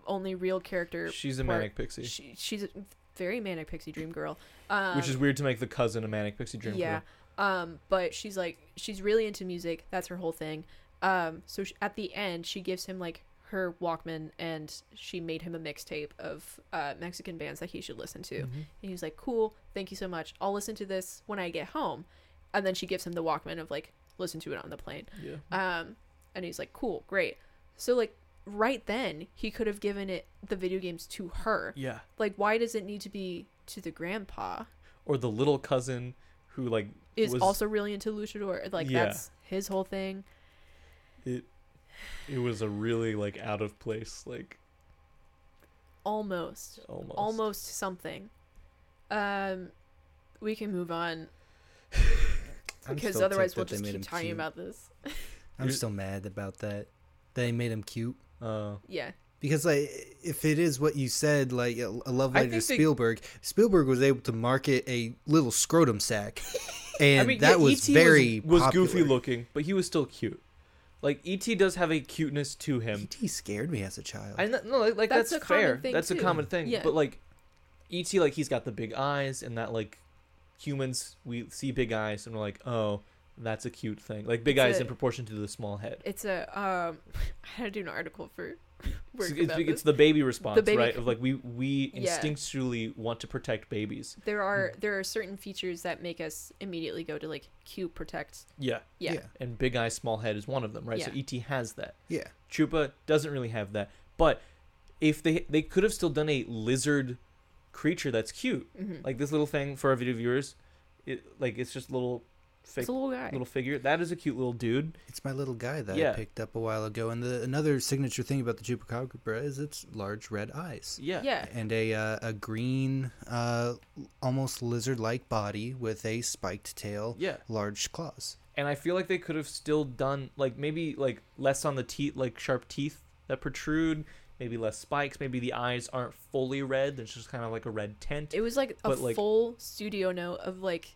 only real character She's a part. manic pixie, she, she's a very manic pixie dream girl um, which is weird to make the cousin a manic pixie dream yeah girl. Um but she's like she's really into music that's her whole thing um so sh at the end she gives him like her walkman and she made him a mixtape of uh mexican bands that he should listen to Mhm. and he was like, cool, thank you so much. I'll listen to this when I get home. And then she gives him the Walkman of like, listen to it on the plane. Yeah. Um, and he's like, cool, great. So like right then he could have given it the video games to her. Yeah. Like, why does it need to be to the grandpa? Or the little cousin who like Is was also really into luchador. Like Yeah. that's his whole thing. it it was a really like out of place like Almost, almost. almost something. Um, we can move on because otherwise we'll just keep talking cute. about this. I'm still mad about that. They made him cute. Uh, Yeah. Because like, if it is what you said, like a a love I letter to think they- Spielberg, Spielberg was able to market a little scrotum sack, and I mean, that yeah, was E.T. very was, was goofy looking, but he was still cute. Like ET does have a cuteness to him. E.T. scared me as a child. I kn- no, like, like That's that's, a fair. thing, That's a common thing. Yeah. But like ET, like he's got the big eyes, and that like humans we see big eyes, and we're like, oh, that's a cute thing. Like big It's eyes a- in proportion to the small head. It's a um I had to do an article for It's, it's, it's the baby response, baby right? c- Of like we we Yeah. instinctually want to protect babies. There are there are certain features that make us immediately go to like Q protect. Yeah, Yeah. yeah, and big eyes, small head is one of them, right? So ET has that. yeah. Chupa doesn't really have that. But if they they could have still done a lizard creature that's cute, Mhm. like this little thing for our video viewers, it like it's just a little fake It's a little guy. little figure. That is a cute little dude. It's my little guy that Yeah. I picked up a while ago. And the another signature thing about the chupacabra is its large red eyes Yeah. yeah. and a uh, a green, uh, almost lizard-like body with a spiked tail, Yeah. large claws. And I feel like they could have still done like maybe like less on the teeth, like sharp teeth that protrude. Maybe less spikes. Maybe the eyes aren't fully red. There's just kind of like a red tint. It was like a like- full studio note of like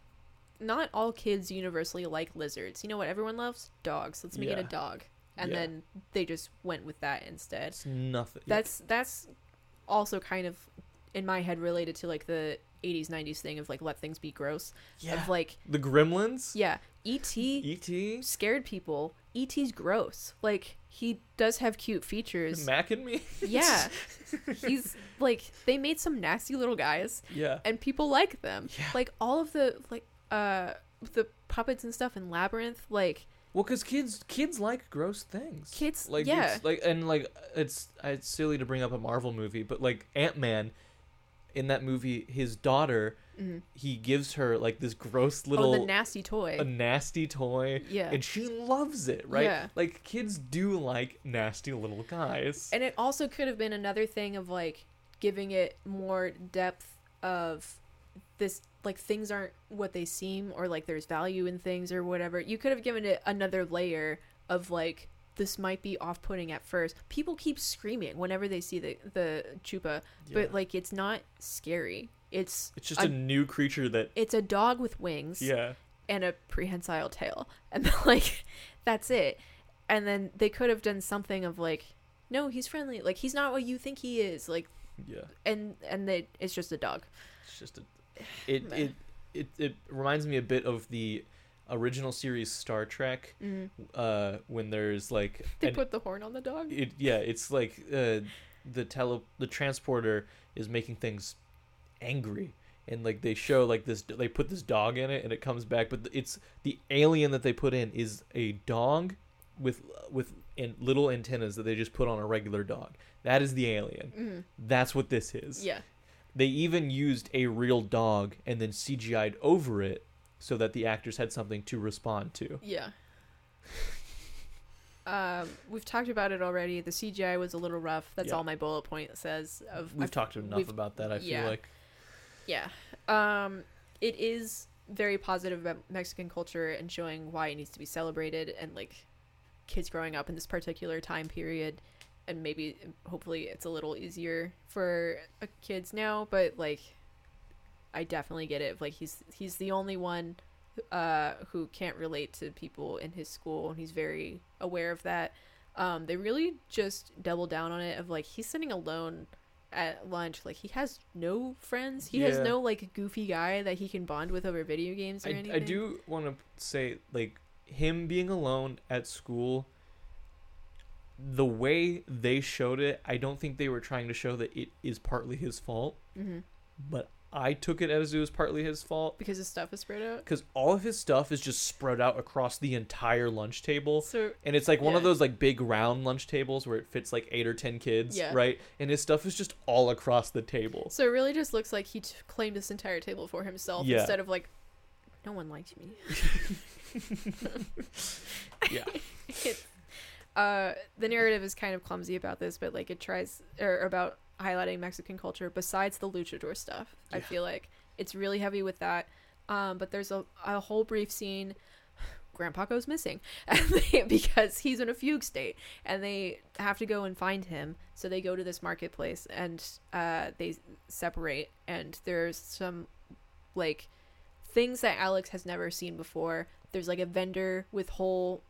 not all kids universally like lizards. You know what everyone loves? Dogs. Let's make it a dog. And Yeah. then they just went with that instead. It's nothing. That's that's also kind of in my head related to like the 80s 90s thing of like let things be gross yeah. of like the Gremlins. yeah et E.T. scared people et's gross like he does have cute features Mac and me. yeah he's like they made some nasty little guys yeah. and people like them Yeah. like all of the like uh the puppets and stuff in labyrinth like Well, cause kids kids like gross things. kids like yeah like and like it's it's silly to bring up a Marvel movie, but like Ant Man, in that movie, his daughter, Mhm. he gives her like this gross oh little the nasty toy a nasty toy, yeah and she loves it, right? Yeah. Like kids do like nasty little guys. And it also could have been another thing of like giving it more depth of this like things aren't what they seem or like there's value in things or whatever. You could have given it another layer of like this might be off-putting at first. People keep screaming whenever they see the the chupa, Yeah. but like it's not scary. It's it's just a- a new creature that it's a dog with wings yeah. and a prehensile tail. And like that's it. And then they could have done something of like no, he's friendly. Like he's not what you think he is. Like Yeah. and and they, it's just a dog. It's just a it it it it reminds me a bit of the original series Star Trek Mm. uh when there's like They an put the horn on the dog. it yeah it's like uh the tele the transporter is making things angry and like they show like this they put this dog in it and it comes back but it's the alien that they put in is a dog with with in little antennas that they just put on a regular dog that is the alien Mm. that's what this is Yeah. They even used a real dog and then cgi'd over it so that the actors had something to respond to Yeah. Um, we've talked about it already. The CGI was a little rough. That's Yeah. all my bullet point says. Of we've I've- talked enough about that i feel yeah. like Yeah. Um, it is very positive about Mexican culture and showing why it needs to be celebrated and like kids growing up in this particular time period and maybe hopefully it's a little easier for kids now. But like, I definitely get it. Like he's he's the only one uh, who can't relate to people in his school, and he's very aware of that. Um, they really just double down on it of like he's sitting alone at lunch like he has no friends he has no like goofy guy that he can bond with over video games or I, anything I do want to say like him being alone at school the way they showed it i don't think they were trying to show that it is partly his fault. Hmm but i took it as it was partly his fault. Because his stuff is spread out? Because all of his stuff is just spread out across the entire lunch table. So and it's like one of those like big round lunch tables where it fits like eight or ten kids Yeah. right? And his stuff is just all across the table. So it really just looks like he t- claimed this entire table for himself Yeah. instead of like no one liked me. Yeah. It's- uh the narrative is kind of clumsy about this but like it tries or about highlighting mexican culture besides the luchador stuff i feel like. It's really heavy with that. Um but there's a, a whole brief scene grandpa goes missing they, because he's in a fugue state and they have to go and find him. So they go to this marketplace and uh they separate and there's some like things that alex has never seen before. There's like a vendor with whole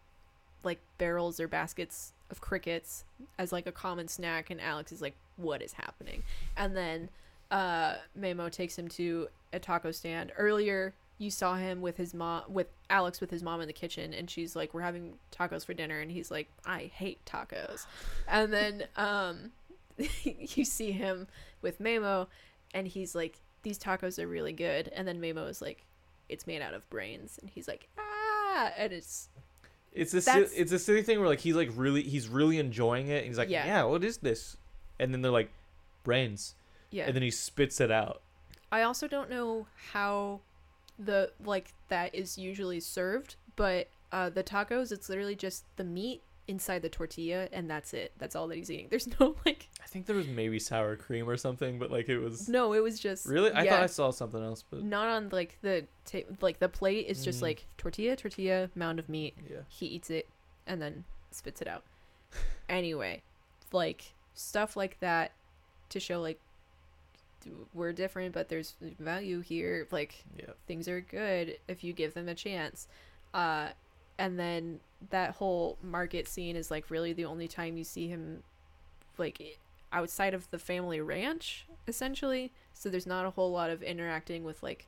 like barrels or baskets of crickets as like a common snack and Alex is like what is happening? And then uh Memo takes him to a taco stand. Earlier you saw him with his mom with Alex with his mom in the kitchen and she's like we're having tacos for dinner and he's like I hate tacos. And then um you see him with Memo and he's like these tacos are really good. And then Memo is like it's made out of brains. And he's like ah! And it's It's a si- That's- it's a silly thing where like he's like really he's really enjoying it. And he's like, Yeah. yeah. what is this? And then they're like, brains, yeah and then he spits it out. I also don't know how the like that is usually served, but uh the tacos it's literally just the meat inside the tortilla and that's it. That's all that he's eating. There's no like I think there was maybe sour cream or something, but like it was no, it was just really. I yeah, thought I saw something else, but not on like the ta- like the plate is just Mm. like tortilla, tortilla, mound of meat. yeah, He eats it and then spits it out. anyway, like stuff like that to show like we're different but there's value here like yeah. things are good if you give them a chance. Uh, and then that whole market scene is like really the only time you see him like outside of the family ranch essentially. So there's not a whole lot of interacting with like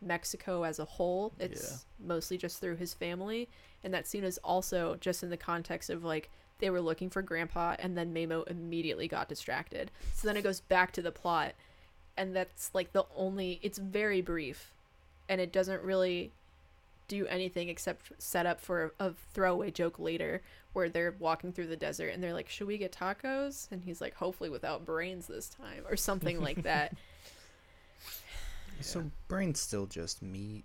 Mexico as a whole. It's mostly just through his family. And that scene is also just in the context of like they were looking for grandpa and then Memo immediately got distracted. So then it goes back to the plot and that's like the only it's very brief and it doesn't really do anything except set up for a throwaway joke later where they're walking through the desert and they're like should we get tacos and he's like hopefully without brains this time or something like that So brain's still just meat.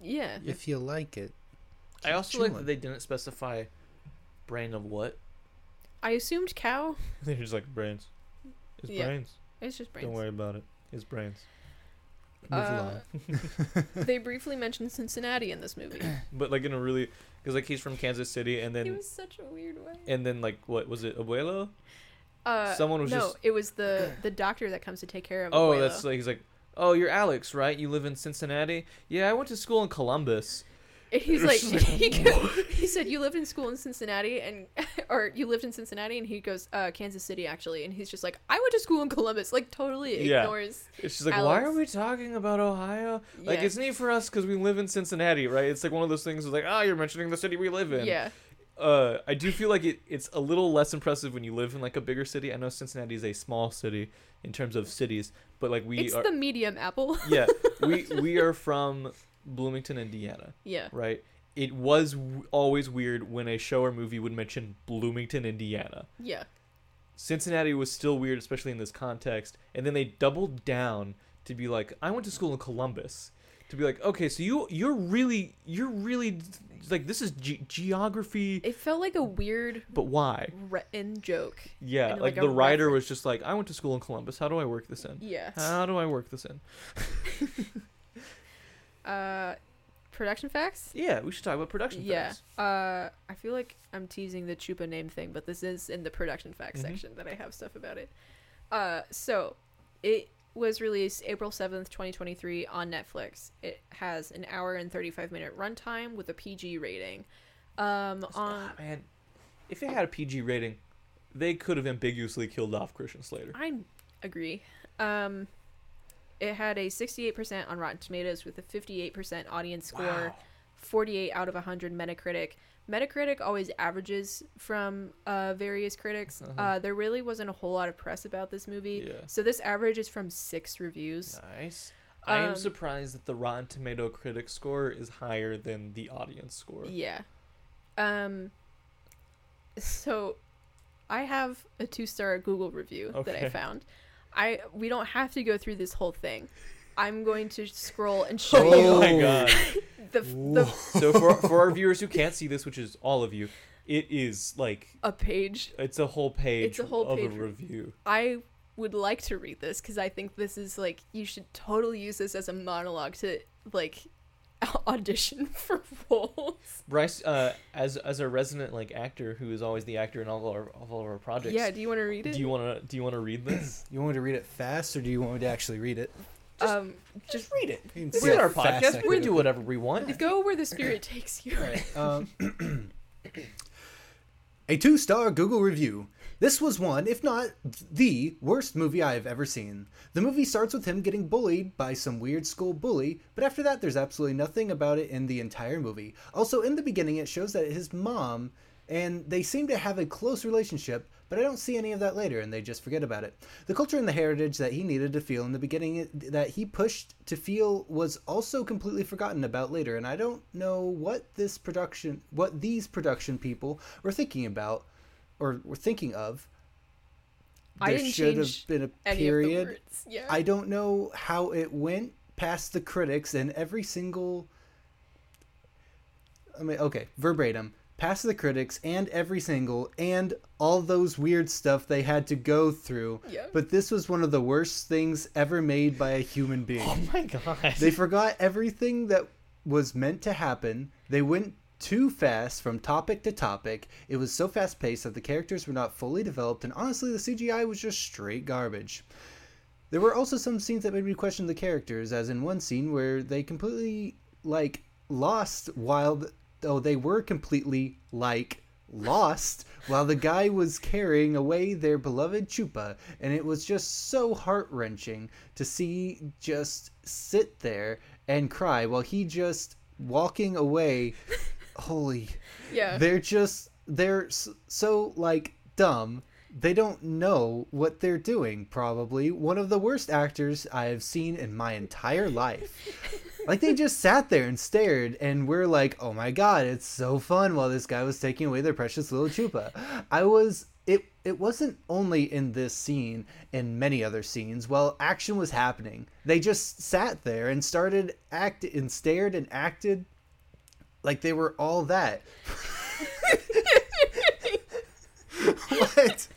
yeah If you like it. I keep also like that they didn't specify brain of what. i assumed cow They're just like brains. It's Yeah. brains. it's just brains Don't worry about it. It's brains. Uh, they briefly mentioned cincinnati in this movie But like in a really, because like he's from Kansas City, and it then was such a weird way and then like what was it, Abuelo? uh Someone was just no just- it was the the doctor that comes to take care of him. Oh, Abuelo. that's like he's like, oh, you're Alex, right? You live in Cincinnati? Yeah, I went to school in Columbus. And he's like, like, he, go- he said, "You lived in school in Cincinnati, and or you lived in Cincinnati," and he goes, uh, "Kansas City, actually." And he's just like, "I went to school in Columbus." Like totally Yeah. ignores. Just like, why are we talking about Ohio? Like, Yeah. it's neat for us because we live in Cincinnati, right? It's like one of those things. Like, oh, you're mentioning the city we live in. Yeah, Uh, I do feel like it, it's a little less impressive when you live in like a bigger city. I know Cincinnati is a small city in terms of cities, but like we it's are. the medium apple. yeah, we we are from Bloomington, Indiana, yeah, right? It was w- always weird when a show or movie would mention Bloomington, Indiana. yeah, Cincinnati was still weird, especially in this context. And then they doubled down to be like, I went to school in Columbus. To be like, okay, so you you're really you're really like this is ge- geography, it felt like a weird but why? written joke. Yeah, like, like, the writer reference. was just like, I went to school in Columbus. How do I work this in? Yeah. How do I work this in? Uh, production facts. Yeah, we should talk about production Yeah. facts. Uh, I feel like I'm teasing the Chupa name thing, but this is in the production facts Mhm. section that I have stuff about it. Uh, so it was released April 7th, 2023 on Netflix. It has an hour and 35 minute runtime with a PG rating. Um, on Ah, man, if it had a PG rating, they could have ambiguously killed off Christian Slater. I agree. Um, it had a 68% on Rotten Tomatoes with a 58% audience score. Wow. 48 out of 100 Metacritic. Metacritic always averages from uh, various critics. Uh-huh. uh there really wasn't a whole lot of press about this movie. Yeah. So this average is from six reviews. Nice. I am Um, surprised that the Rotten Tomato critic score is higher than the audience score. Yeah. Um. So, I have a two-star Google review that I found. I we don't have to go through this whole thing. I'm going to scroll and show Oh you my god. the, the so for for our viewers who can't see this, which is all of you, it is like a page it's a whole page It's a whole of page. a review. I would like to read this because I think this is like you should totally use this as a monologue to like audition for roles. Bryce, uh, as as a resident like actor who is always the actor in all of our all of our projects. Yeah, do you want to read it? Do you want to do you want to read this? You want me to read it fast, or do you want me to actually read it? um, Just read it. You can We're see our podcast. We do whatever we want. go where the spirit takes you. Um, a two star Google review. This was one, if not the worst movie I have ever seen. The movie starts with him getting bullied by some weird school bully, but after that, there's absolutely nothing about it in the entire movie. Also, in the beginning, it shows that his mom and they seem to have a close relationship, but I don't see any of that later, and they just forget about it. The culture and the heritage that he needed to feel in the beginning, that he pushed to feel, was also completely forgotten about later, and I don't know what this production, what these production people were thinking about, or were thinking of. I There didn't should have been a period. of the words. Yeah. I don't know how it went past the critics and every single. I mean, okay, verbatim, past the critics and every single and all those weird stuff they had to go through. Yeah. But this was one of the worst things ever made by a human oh being. Oh my god. They forgot everything that was meant to happen. They went too fast from topic to topic. It was so fast paced that the characters were not fully developed, and honestly, the CGI was just straight garbage. There were also some scenes that made me question the characters, as in one scene where they completely, like, lost while. The, oh, they were completely, like, lost while the guy was carrying away their beloved Chupa, and it was just so heart wrenching to see just sit there and cry while he just walking away. Holy, yeah. they're just they're so like dumb. They don't know what they're doing. Probably one of the worst actors I have seen in my entire life. like they just sat there and stared, and we're like, "Oh my god, it's so fun!" While this guy was taking away their precious little chupa, I was. It it wasn't only in this scene, in many other scenes. While action was happening, they just sat there and started act and stared and acted like they were all that. what?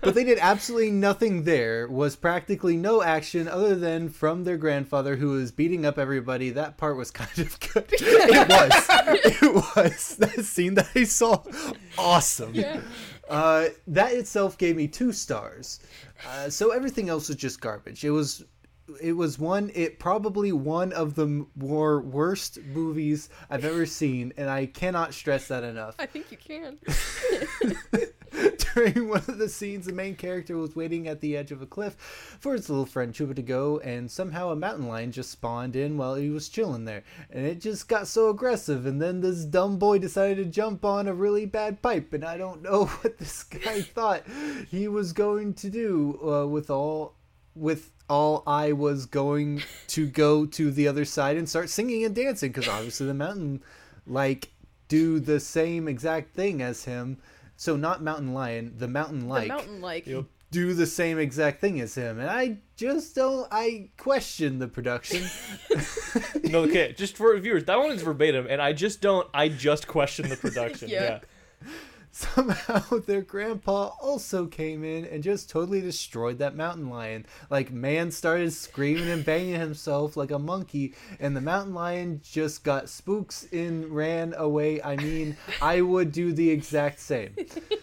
but they did absolutely nothing there. Was practically no action other than from their grandfather who was beating up everybody. That part was kind of good. It was. It was. That scene that i saw awesome. Yeah. uh, that itself gave me two stars. Uh, so everything else was just garbage. It was it was one it probably one of the more worst movies i've ever seen and i cannot stress that enough I think you can. during one of the scenes, the main character was waiting at the edge of a cliff for his little friend Chupa to go, and somehow a mountain lion just spawned in while he was chilling there. And it just got so aggressive, and then this dumb boy decided to jump on a really bad pipe, and I don't know what this guy thought he was going to do uh, with all. With all I was going to go to the other side and start singing and dancing because obviously the mountain like do the same exact thing as him. So not mountain lion, the mountain like the mountain like. Yep. do the same exact thing as him, and I just don't. I question the production. no, okay, just for viewers, that one is verbatim, and I just don't. I just question the production. Yeah. yeah. Somehow their grandpa also came in and just totally destroyed that mountain lion. Like man started screaming and banging himself like a monkey, and the mountain lion just got spooks and ran away. I mean, I would do the exact same.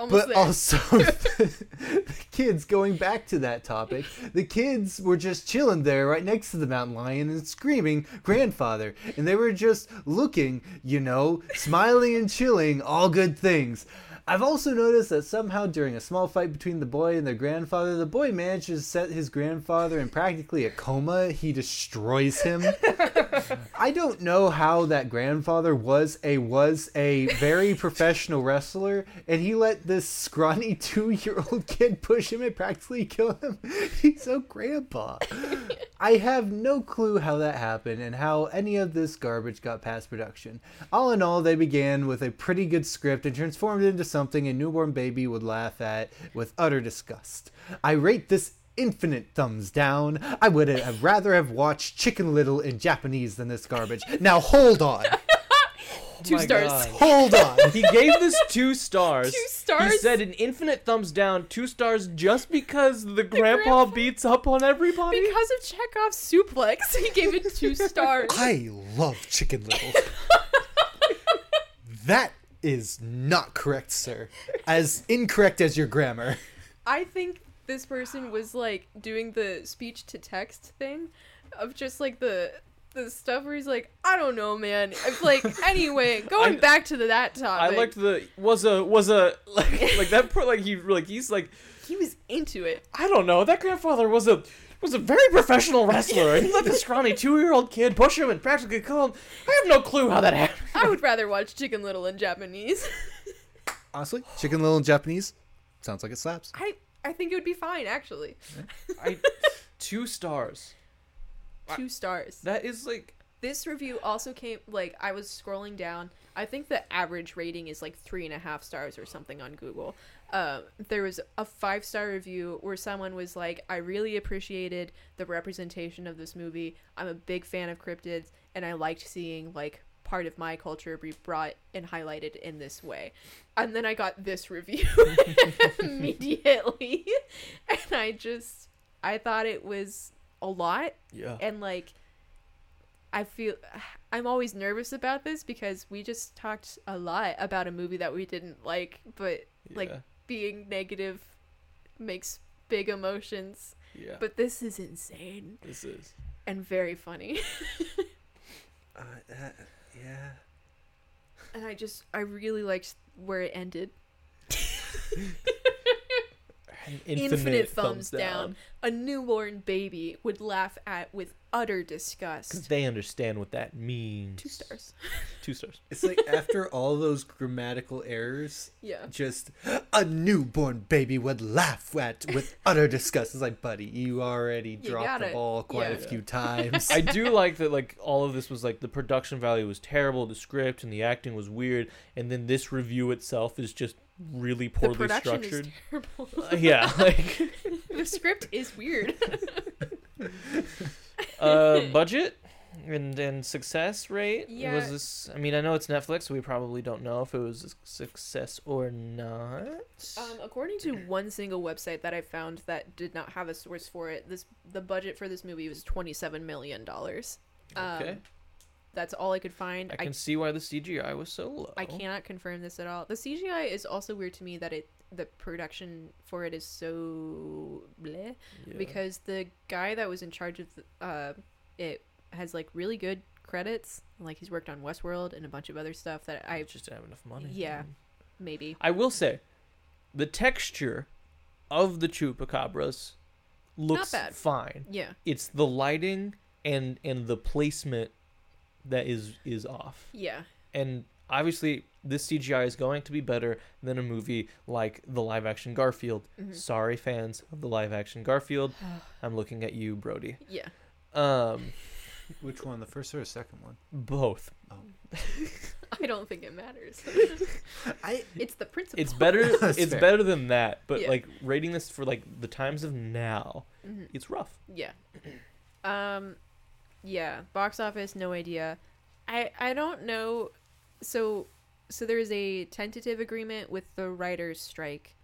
Almost But there. also, the kids, going back to that topic, the kids were just chilling there right next to the mountain lion and screaming, grandfather. And they were just looking, you know, smiling and chilling, all good things. I've also noticed that somehow during a small fight between the boy and their grandfather, the boy manages to set his grandfather in practically a coma. He destroys him. I don't know how that grandfather was a was a very professional wrestler, and he let this scrawny two year old kid push him and practically kill him. He's so grandpa. I have no clue how that happened and how any of this garbage got past production. All in all, they began with a pretty good script and transformed it into something a newborn baby would laugh at with utter disgust. I rate this infinite thumbs down. I would have rather have watched Chicken Little in Japanese than this garbage. Now hold on. Two oh my stars. God. Hold on. He gave this two stars. Two stars. He stars? said an infinite thumbs down, two stars just because the grandpa grandpa- beats up on everybody. Because of Chekhov's suplex, he gave it two stars. I love Chicken Little. that is not correct, sir. As incorrect as your grammar. I think this person was like doing the speech to text thing of just like the the stuff where he's like, I don't know, man. It's like anyway, going I- back to the, that topic. I liked the was a was a like like that part like he like he's like he was into it. I don't know that grandfather was a was a very professional wrestler and he let the scrawny two year old kid push him and practically kill him. I have no clue how that happened. I would rather watch Chicken Little in Japanese. Honestly, Chicken Little in Japanese sounds like it slaps. I I think it would be fine actually. I two stars. Two stars. That is like This review also came like I was scrolling down. I think the average rating is like three and a half stars or something on Google. Uh, there was a five star review where someone was like, "I really appreciated the representation of this movie. I'm a big fan of cryptids, and I liked seeing like part of my culture be brought and highlighted in this way." And then I got this review immediately, and I just I thought it was a lot yeah. and like I feel I'm always nervous about this because we just talked a lot about a movie that we didn't like, but like being negative makes big emotions. yeah. But this is insane this is and very funny. Uh, that, yeah. and I just I really liked where it ended. an Infinite, thumbs, down. A newborn baby would laugh at with utter disgust. because they understand what that means. Two stars. Two stars. It's like after all those grammatical errors, Yeah. just a newborn baby would laugh at with utter disgust. It's like, buddy, you already You dropped the it. ball quite a few times. I do like that like all of this was like the production value was terrible, the script and the acting was weird, and then this review itself is just really poorly structured. Uh, yeah, like the script is weird. uh budget and and success rate Yeah. was this i mean i know it's netflix so we probably don't know if it was a success or not Um, according to one single website that I found that did not have a source for it, this the budget for this movie was twenty seven million dollars. Um, okay that's all I could find. i I, can see why the cgi was so low I cannot confirm this at all. The CGI is also weird to me that it the production for it is so bleh Yeah. because the guy that was in charge of the, uh it has like really good credits. Like he's worked on Westworld and a bunch of other stuff that I just didn't have enough money Yeah. man. maybe i will say the texture of the chupacabras looks fine yeah it's the lighting and and the placement that is is off yeah and obviously this CGI is going to be better than a movie like the live action Garfield. Mhm. Sorry fans of the live action Garfield. I'm looking at you, Brody. yeah Um Which one, the first or the second one? both. I don't think it matters. I it's the principle. It's better it's fair. better than that, but Yeah. like rating this for like the times of now, Mhm. it's rough. Yeah. Um yeah, box office no idea. I I don't know so so there is a tentative agreement with the writers' strike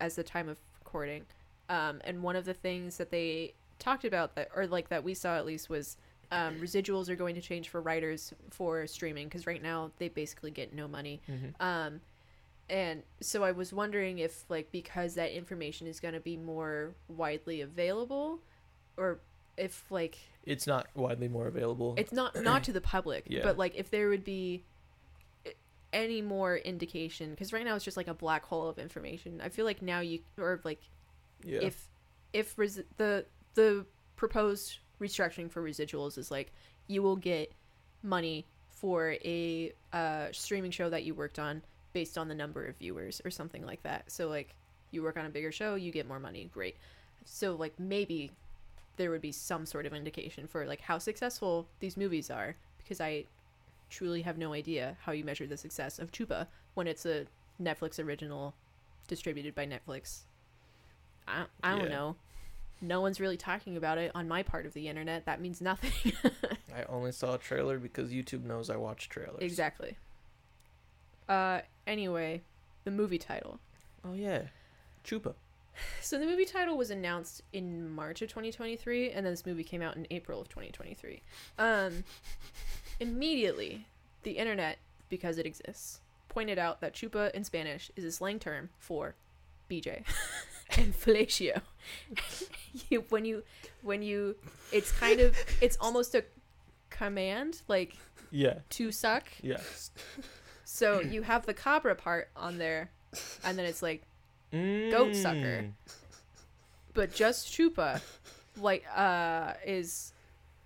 as the time of recording, um, and one of the things that they talked about that, or like that we saw at least, was um, residuals are going to change for writers for streaming because right now they basically get no money. Mhm. Um, and so I was wondering if, like, because that information is going to be more widely available, or if, like, It's not widely more available. it's not not to the public, Yeah. but like if there would be any more indication, because right now it's just like a black hole of information. I feel like now you or like yeah. if if resi- the the proposed restructuring for residuals is like you will get money for a uh, streaming show that you worked on based on the number of viewers or something like that. So like you work on a bigger show, you get more money. Great. So like maybe there would be some sort of indication for like how successful these movies are because I truly have no idea how you measure the success of Chupa when it's a Netflix original distributed by Netflix. I, I don't Yeah. know. No one's really talking about it on my part of the internet. That means nothing. I only saw a trailer because YouTube knows I watch trailers. exactly. Uh anyway, the movie title. Oh yeah, Chupa. So the movie title was announced in March of 2023 and then this movie came out in April of 2023. Um immediately the internet because it exists pointed out that chupa in Spanish is a slang term for BJ and fellatio. you when you when you it's kind of it's almost a command like Yeah. to suck. Yes. So you have the cabra part on there and then it's like Goat sucker. Mm. but just chupa like uh is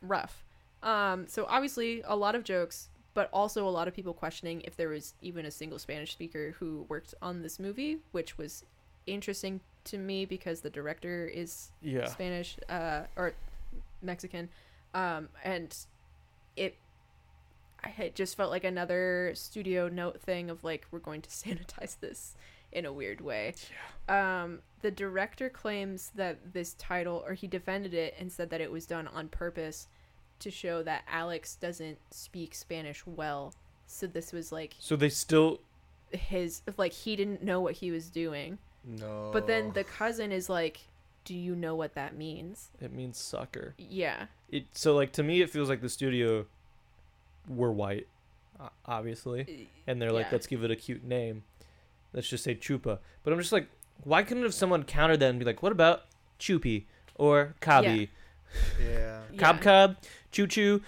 rough um so obviously a lot of jokes but also a lot of people questioning if there was even a single spanish speaker who worked on this movie which was interesting to me because the director is Yeah. spanish uh or mexican um and it i just felt like another studio note thing of like we're going to sanitize this in a weird way um, the director claims that this title, or he defended it and said that it was done on purpose to show that Alex doesn't speak Spanish well. So this was like So they still. his, like he didn't know what he was doing. No. But then the cousin is like, "Do you know what that means?" It means sucker. Yeah, It so like to me it feels like the studio were white, obviously, and they're like Yeah. let's give it a cute name. Let's just say Chupa. But I'm just like, why couldn't have someone countered that and be like, what about Chupi or Kabi, yeah. yeah, Cob Cob, Choo Choo,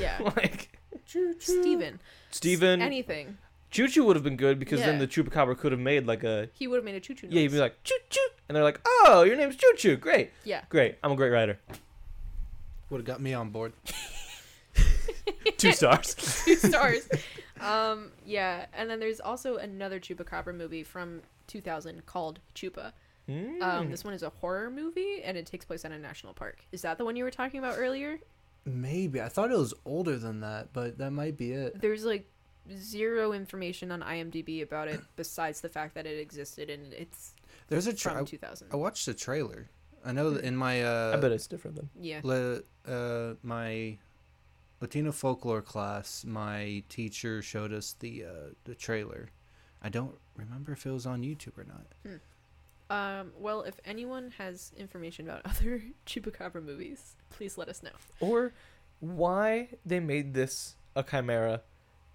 yeah. like Choo Choo. Steven, Steven. anything. Choo Choo would have been good because then Yeah. the Chupacabra could have made like a He would have made a choo choo. yeah, he'd be like choo choo, and they're like, oh, your name's Choo Choo, great, yeah. great, I'm a great writer, Would have got me on board. two stars. two stars. Um, yeah, and then there's also another Chupacabra movie from 2000 called Chupa. Um, Mm. this one is a horror movie, and it takes place at a national park. Is that the one you were talking about earlier? Maybe I thought it was older than that, but that might be it. There's like zero information on IMDb about it besides the fact that it existed and it's There's a from 2000. I watched the trailer. I know that in my uh, I bet it's different than Yeah. Le, uh, my Latino folklore class, my teacher showed us the uh, the trailer. I don't remember if it was on YouTube or not. Um, well, if anyone has information about other Chupacabra movies, please let us know. Or why they made this a chimera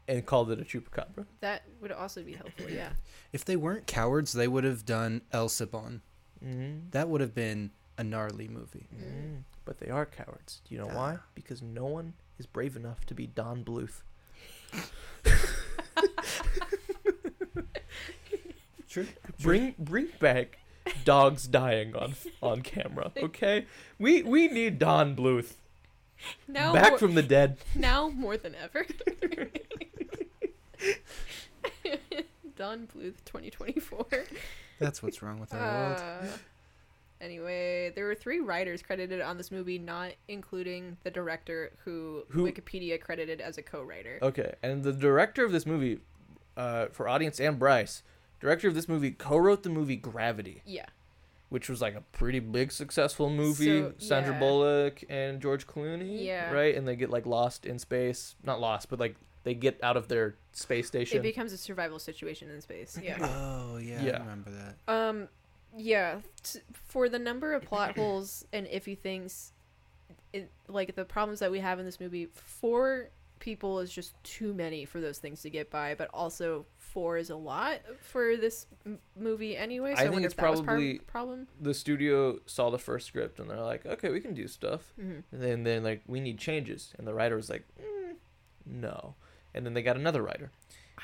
and called it a chupacabra. That would also be helpful, yeah. If they weren't cowards, they would have done El Cibon. Mm. That would have been a gnarly movie. Mm. But they are cowards. Do you know why? Because no one is brave enough to be Don Bluth. True. Bring bring back dogs dying on on camera, okay? We we need Don Bluth Now back more, from the dead. now more than ever. Don Bluth 2024. That's what's wrong with our world. Uh, Anyway, there were three writers credited on this movie, not including the director, who, Who- Wikipedia credited as a co-writer. Okay, and the director of this movie, uh, for audience and Bryce, director of this movie co-wrote the movie Gravity, Yeah, which was like a pretty big successful movie. So, Sandra yeah. Bullock and George Clooney, Yeah. right? And they get like lost in space, not lost, but like they get out of their space station. It becomes a survival situation in space. Yeah. Oh yeah, Yeah. I remember that. Um, yeah. T- for the number of plot holes and iffy things, it, like the problems that we have in this movie, four people is just too many for those things to get by. But also, four is a lot for this m- movie anyway. So I I, think it's if that was probably- part problem. the studio saw the first script and they're like, okay, we can do stuff. hmm And then then like we need changes, and the writer was like, mm, no. And then they got another writer,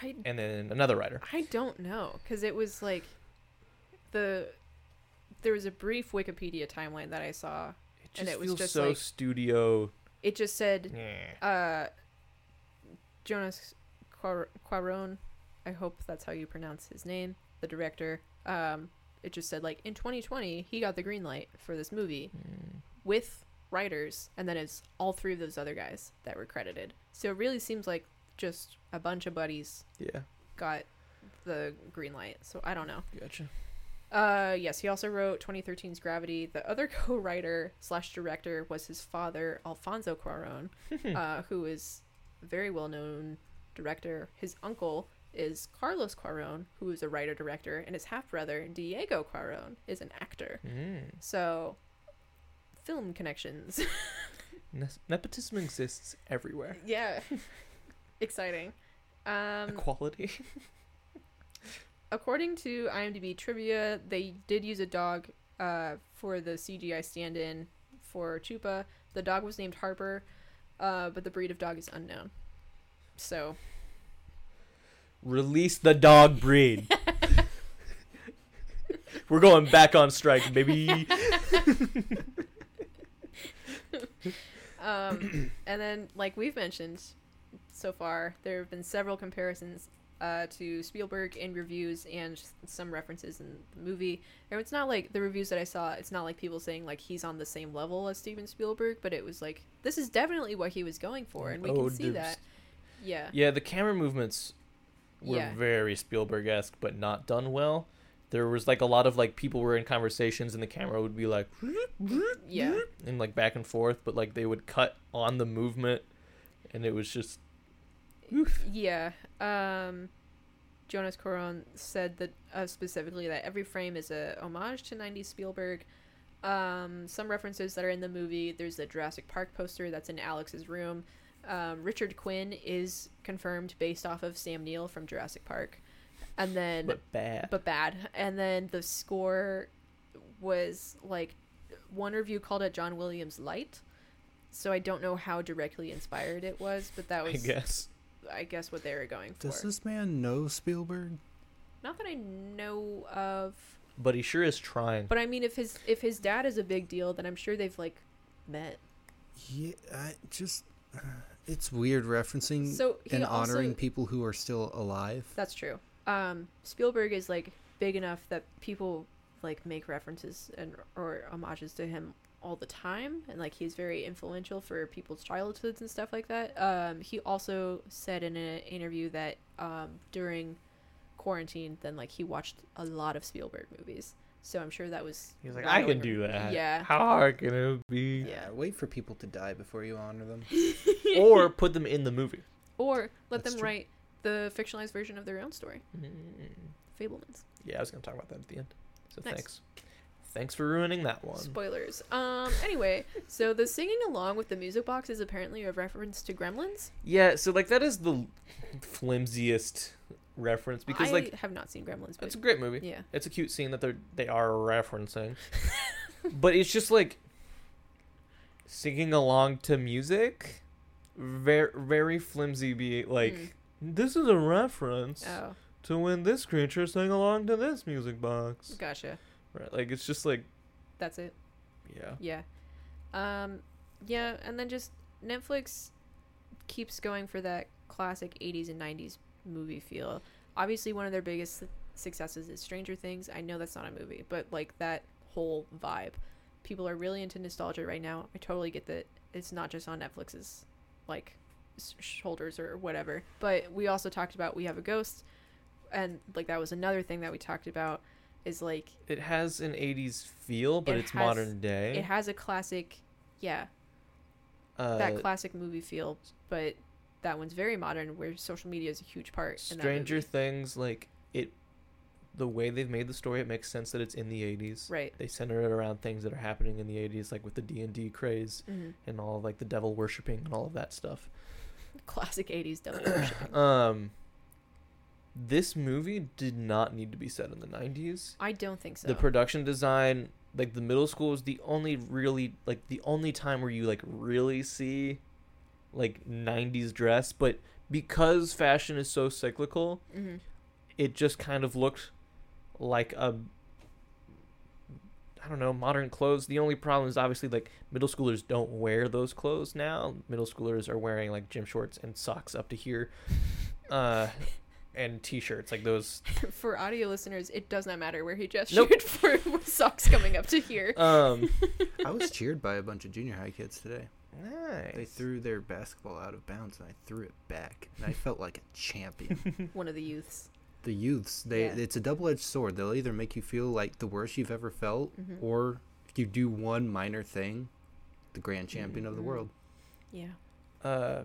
I and then another writer. I don't know because it was like the there was a brief Wikipedia timeline that I saw. It just And it was just so like- studio. It just said Yeah. uh Jonas Quar- Cuaron I hope that's how you pronounce his name the director um it just said like in 2020 he got the green light for this movie Mm. with writers and then it's all three of those other guys that were credited so it really seems like just a bunch of buddies Yeah, got the green light so i don't know gotcha. Uh yes he also wrote 2013's gravity the other co-writer slash director was his father alfonso cuaron uh, who is a very well known director. His uncle is Carlos Cuaron, who is a writer director, and his half brother Diego Cuaron is an actor. Mm. So, film connections. Ne- nepotism exists everywhere. yeah, exciting. Um, Equality. According to IMDb trivia, they did use a dog uh, for the CGI stand-in for Chupa. The dog was named Harper, uh, but the breed of dog is unknown. So Release the dog breed. We're going back on strike, baby. Um, and then, like we've mentioned so far, there have been several comparisons uh, to Spielberg in reviews and some references in the movie. And it's not like the reviews that I saw, it's not like people saying like he's on the same level as Steven Spielberg, but it was like this is definitely what he was going for, and we Oh, can see dude. that. Yeah. Yeah, the camera movements were Yeah. very Spielberg esque, but not done well. There was like a lot of like people were in conversations and the camera would be like Yeah. and like back and forth, but like they would cut on the movement, and it was just Yeah. Um, Jonas Cuaron said that uh, specifically that every frame is a homage to 90s Spielberg. Um, some references that are in the movie. There's the Jurassic Park poster that's in Alex's room. Um, Richard Quinn is confirmed based off of Sam Neill from Jurassic Park, and then but bad. but bad. And then the score was like one review called it John Williams light. So I don't know how directly inspired it was, but that was I guess. I guess what they were going for. Does this man know Spielberg? Not that I know of, But he sure is trying. but I mean, if his if his dad is a big deal, then I'm sure they've like met. Yeah, I just it's weird referencing So he and also honoring people who are still alive. that's true. Um, Spielberg is like big enough that people like make references and or homages to him all the time, and like he's very influential for people's childhoods and stuff like that. Um, he also said in an interview that um, during quarantine, then like he watched a lot of Spielberg movies. So I'm sure that was. He's like, I can do that. Yeah. How hard can it be? Yeah. wait for people to die before you honor them. or put them in the movie. Or let That's them true. write the fictionalized version of their own story. Fabelmans. Yeah, I was gonna talk about that at the end. So Nice. thanks. Thanks for ruining that one. Spoilers. Um. Anyway, so the singing along with the music box is apparently a reference to Gremlins. Yeah, so like that is the flimsiest reference because like I like have not seen Gremlins, but it's a great movie. yeah, It's a cute scene that they're they are referencing. but it's just like singing along to music very very flimsy be like Mm. this is a reference oh, to when this creature sang along to this music box. gotcha. Right. Like it's just like That's it. yeah. Yeah. Um. Yeah, and then just Netflix keeps going for that classic '80s and '90s movie feel. Obviously, one of their biggest successes is Stranger Things. I know that's not a movie, but like that whole vibe. People are really into nostalgia right now. I totally get that it's not just on Netflix's like shoulders or whatever. But we also talked about We Have a Ghost, and like that was another thing that we talked about is like It has an 80s feel, but It it's has- modern day. it has a classic, yeah, uh, that classic movie feel, but that one's very modern, where social media is a huge part. Stranger. Things, like it, the way they've made the story, it makes sense that it's in the '80s. right? They center it around things that are happening in the '80s, like with the D and D craze hmm and all of like the devil worshipping and all of that stuff. Classic '80s devil worshiping. Um, this movie did not need to be set in the '90s. I don't think so. The production design, like the middle school, is the only really like the only time where you like really see like '90s dress, but because fashion is so cyclical, hmm it just kind of looked like a I don't know, modern clothes. The only problem is obviously like middle schoolers don't wear those clothes now. Middle schoolers are wearing like gym shorts and socks up to here. Uh and t-shirts like those For audio listeners, it does not matter where he Nope. gestured for with socks coming up to here. um I was cheered by a bunch of junior high kids today. nice. They threw their basketball out of bounds, and I threw it back, and I felt like a champion. One of the youths. the youths, they Yeah. it's a double-edged sword. They'll either make you feel like the worst you've ever felt, Mhm. or if you do one minor thing, the grand champion of the Mhm. world. Yeah. Uh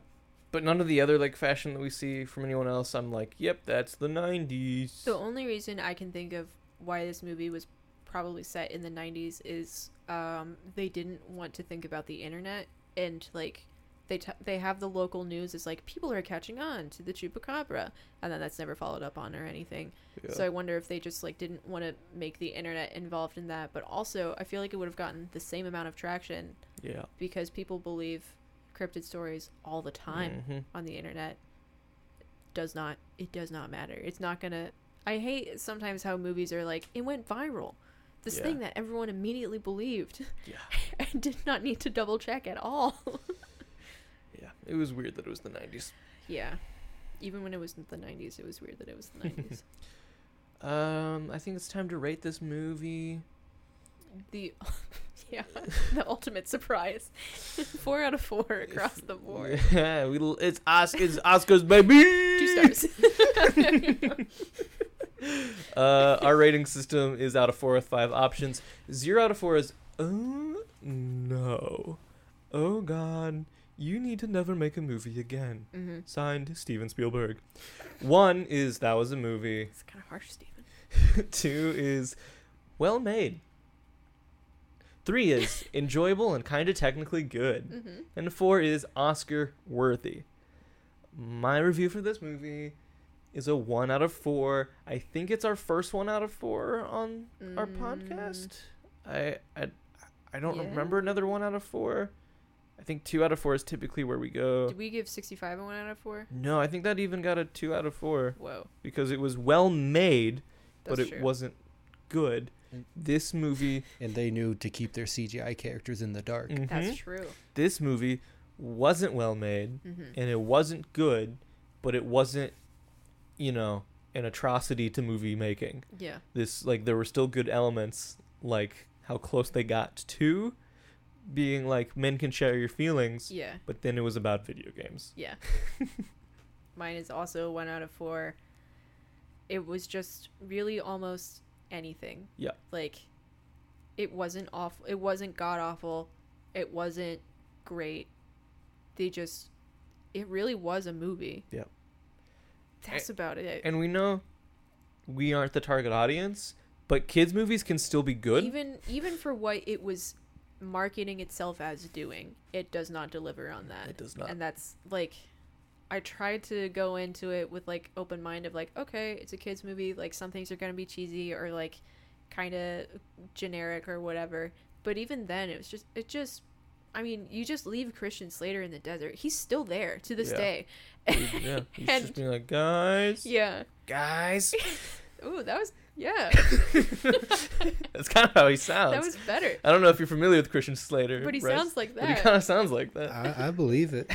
but none of the other like fashion that we see from anyone else I'm like, "Yep, that's the 90s." The only reason I can think of why this movie was probably set in the 90s is um, they didn't want to think about the internet and like they t- they have the local news is like people are catching on to the chupacabra and then that's never followed up on or anything. Yeah. So I wonder if they just like didn't want to make the internet involved in that, but also I feel like it would have gotten the same amount of traction yeah. because people believe cryptid stories all the time Mhm. on the internet does not it does not matter it's not gonna i hate sometimes how movies are like it went viral this Yeah. thing that everyone immediately believed Yeah. and did not need to double check at all Yeah. It was weird that it was the 90s. yeah even when it was in the 90s it was weird that it was the 90s Um, I think it's time to rate this movie. the yeah the ultimate surprise four out of four across the board Yeah, we it's Oscars, Oscars, baby. two stars Uh, our rating system is out of four with five options. Zero out of four is oh no, oh god, you need to never make a movie again. mm-hmm. Signed, Steven Spielberg. One is that was a movie. it's kind of harsh Steven. Two is well made. Three is enjoyable and kind of technically good. mm-hmm. And four is Oscar worthy. My review for this movie is a one out of four. I think it's our first one out of four on our Mm. podcast. I I I don't Yeah. remember another one out of four. I think two out of four is typically where we go. did we give 65 a 1 out of 4 No, I think that even got a two out of four whoa because it was well made, that's but it true. wasn't good. This movie, And they knew to keep their CGI characters in the dark. mhm, that's true this movie wasn't well made. mm-hmm. and it wasn't good, but it wasn't, you know, an atrocity to movie making. yeah This like there were still good elements, like how close they got to being like men can share your feelings, yeah but then it was about video games. Yeah. Mine is also one out of four. It was just really almost anything. Yeah. Like, it wasn't awful. It wasn't god awful. It wasn't great. They just, it really was a movie. Yeah. That's about it. And we know we aren't the target audience, but kids movies can still be good. Even even for what it was marketing itself as doing, it does not deliver on that. It does not. And that's like I tried to go into it with like open mind of like, okay, it's a kids movie, like some things are gonna be cheesy or like kind of generic or whatever. But even then, it was just it just. I mean, you just leave Christian Slater in the desert. He's still there to this Yeah. day. yeah, he's And- just being like, guys, Yeah. guys. Ooh, that was yeah. That's kind of how he sounds. that was better. I don't know if you're familiar with Christian Slater, But he Bryce, sounds like But he kind of sounds like that. I, I believe it.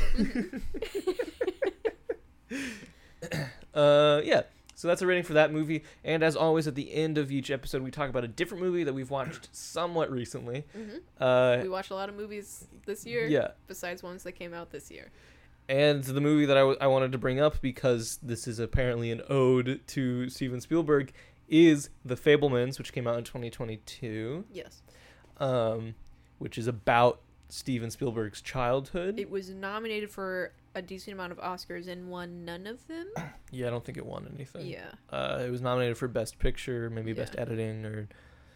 Uh, yeah. So that's a rating for that movie. And as always, at the end of each episode, we talk about a different movie that we've watched somewhat recently. hmm Uh, we watched a lot of movies this year. yeah. Besides ones that came out this year. And the movie that I, w- I wanted to bring up because this is apparently an ode to Steven Spielberg is The Fabelmans, which came out in 2022, Yes. um, which is about Steven Spielberg's childhood. It was nominated for a decent amount of Oscars and won none of them. Yeah, I don't think it won anything. Yeah, Uh, it was nominated for best picture, maybe best editing, or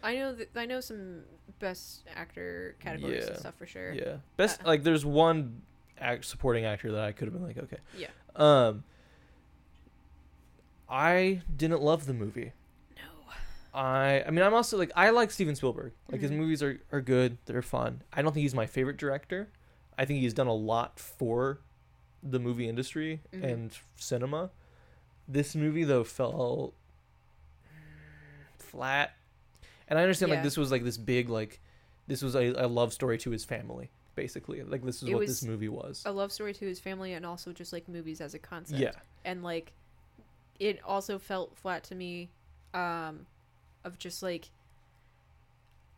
I know that I know some best actor categories Yeah. and stuff for sure. yeah, best Uh, like there's one act, supporting actor that I could have been like, okay. Yeah. Um, I didn't love the movie. No. I I mean I'm also like I like Steven Spielberg. Like his Mhm. movies are, are good, they're fun. I don't think he's my favorite director. I think he's done a lot for the movie industry Mhm. and cinema. This movie though felt flat. And I understand like this was like this big like this was a, a love story to his family basically. Like this is It what this movie was. A love story to his family and also just like movies as a concept. Yeah. and like it also felt flat to me um of just like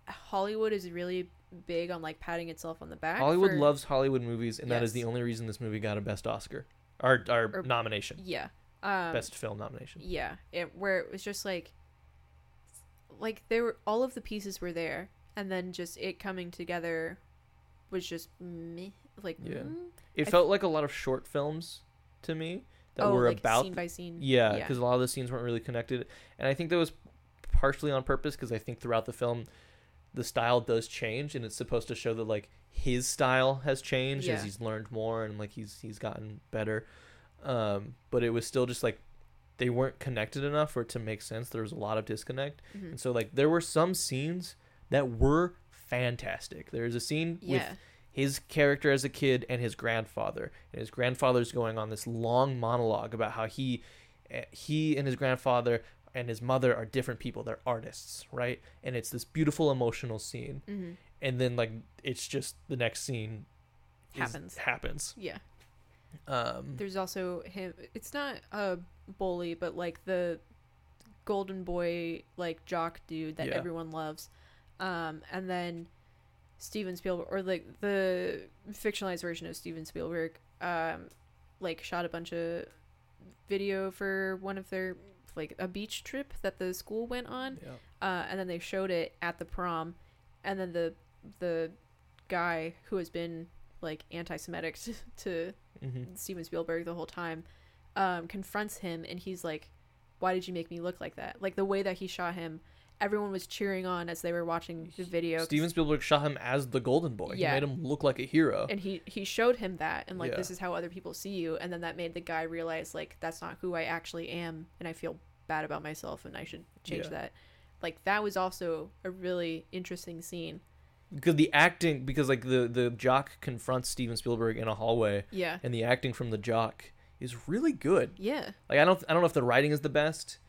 hollywood is really big on like patting itself on the back Hollywood for- loves Hollywood movies and that is the only reason this movie got a best Oscar. Or, or, Or- nomination. yeah um best film nomination. yeah it where it was just like like there were all of the pieces were there and then just it coming together was just meh, like Yeah. mm. It I felt like a lot of short films to me that oh were like about scene by scene yeah because a lot of the scenes weren't really connected and i think that was partially on purpose because i think throughout the film the style does change and it's supposed to show that like his style has changed as he's learned more and like he's he's gotten better. Um but it was still just like they weren't connected enough for it to make sense. There was a lot of disconnect. Mhm. and so like there were some scenes that were fantastic. There's a scene with his character as a kid and his grandfather. And his grandfather's going on this long monologue about how he eh, he and his grandfather and his mother are different people they're artists right and it's this beautiful emotional scene hmm and then like it's just the next scene is- Happens. happens yeah um There's also him. It's not a bully, but like the golden boy, like jock dude that Yeah. everyone loves. Um, and then Steven Spielberg, or like the fictionalized version of Steven Spielberg, um, like shot a bunch of video for one of their like a beach trip that the school went on yeah. uh, and then they showed it at the prom, and then the the guy who has been like anti-Semitic to, to hmm Steven Spielberg the whole time um, confronts him, and he's like, "Why did you make me look like that?" Like the way that he shot him, everyone was cheering on as they were watching the video. steven spielberg shot him as the golden boy Yeah. he made him look like a hero and he he showed him that and like Yeah. this is how other people see you and then that made the guy realize like that's not who i actually am and i feel bad about myself and i should change Yeah. that like that was also a really interesting scene because the acting because like the the jock confronts steven spielberg in a hallway yeah and the acting from the jock is really good yeah Like I don't I don't know if the writing is the best.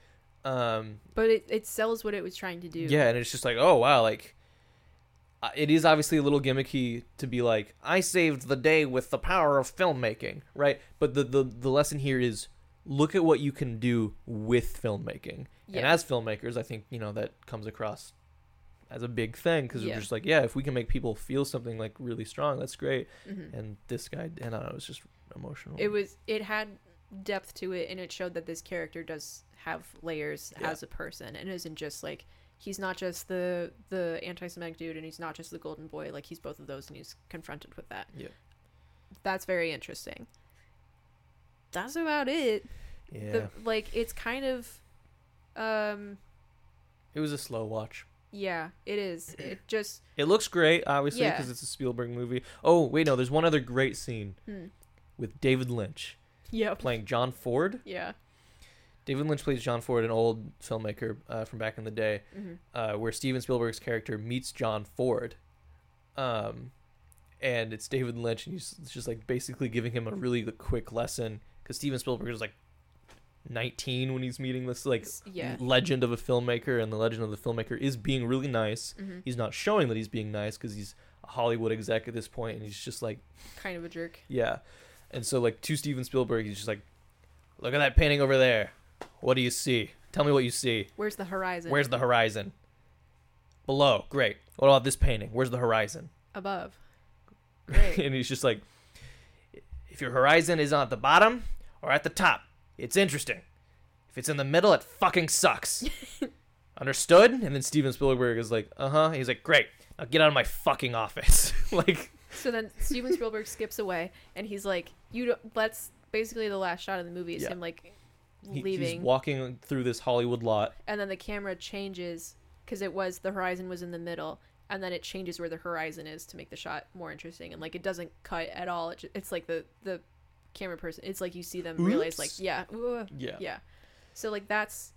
Um but it, it sells what it was trying to do yeah, and it's just like, oh wow, like uh, it is obviously a little gimmicky to be like, I saved the day with the power of filmmaking, right? But the the the lesson here is look at what you can do with filmmaking. And as filmmakers, I think, you know, that comes across as a big thing because Yeah. we're just like, yeah, if we can make people feel something like really strong, that's great. Mhm. And this guy, and I don't know, it was just emotional. it was it had depth to it and it showed that this character does have layers Yeah. as a person and isn't just like he's not just the the anti-semitic dude and he's not just the golden boy like he's both of those and he's confronted with that Yeah. that's very interesting that's about it yeah, the, like it's kind of um it was a slow watch. yeah it is it just It looks great, obviously, Yeah. because it's a Spielberg movie. Oh, wait, no, there's one other great scene hmm. with David Lynch yeah playing John Ford. yeah David Lynch plays John Ford, an old filmmaker uh, from back in the day, hmm uh, where Steven Spielberg's character meets John Ford. Um, and it's David Lynch, and he's just like basically giving him a really quick lesson because Steven Spielberg is like 19 when he's meeting this like yeah legend of a filmmaker, and the legend of the filmmaker is being really nice. hmm He's not showing that he's being nice because he's a Hollywood exec at this point, and he's just like, kind of a jerk yeah. And so, like, to Steven Spielberg, he's just like, look at that painting over there. What do you see? Tell me what you see. where's the horizon Where's the horizon? Below. Great. What about this painting? Where's the horizon? above great and he's just like, if your horizon is at the bottom or at the top, it's interesting. If it's in the middle, it fucking sucks. Understood? And then Steven Spielberg is like, uh huh. He's like, great. Now get out of my fucking office. like, So then Steven Spielberg skips away, and he's like, "You don't." That's basically the last shot of the movie is Yeah. him like He- leaving, he's walking through this Hollywood lot. and then the camera changes because it was the horizon was in the middle, and then it changes where the horizon is to make the shot more interesting, and like it doesn't cut at all. It ju- it's like the the camera person. It's like you see them realize like Oops. yeah, ooh, Yeah. yeah. So like that's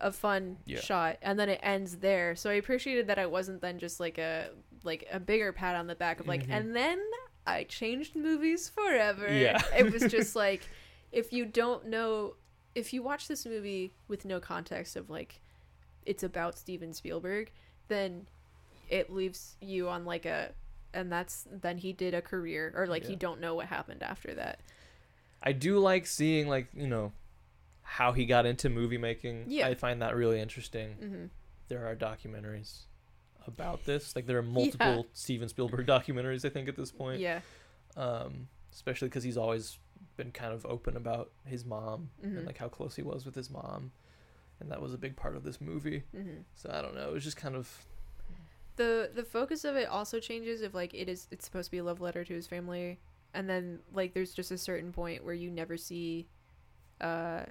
a fun Yeah. shot, and then it ends there. So I appreciated that it wasn't then just like a like a bigger pat on the back of like, Mhm. and then I changed movies forever. Yeah. it was just like if you don't know if you watch this movie with no context of like it's about Steven Spielberg, then it leaves you on like a and that's then he did a career or like Yeah. you don't know what happened after that. I do like seeing like you know how he got into movie making. Yeah. I find that really interesting. hmm There are documentaries about this. Like there are multiple Steven Spielberg documentaries. I think at this point. Yeah. Um, especially because he's always been kind of open about his mom Mhm. and like how close he was with his mom, and that was a big part of this movie. hmm So I don't know. It was just kind of the the focus of it also changes if like it is it's supposed to be a love letter to his family and then like there's just a certain point where you never see uh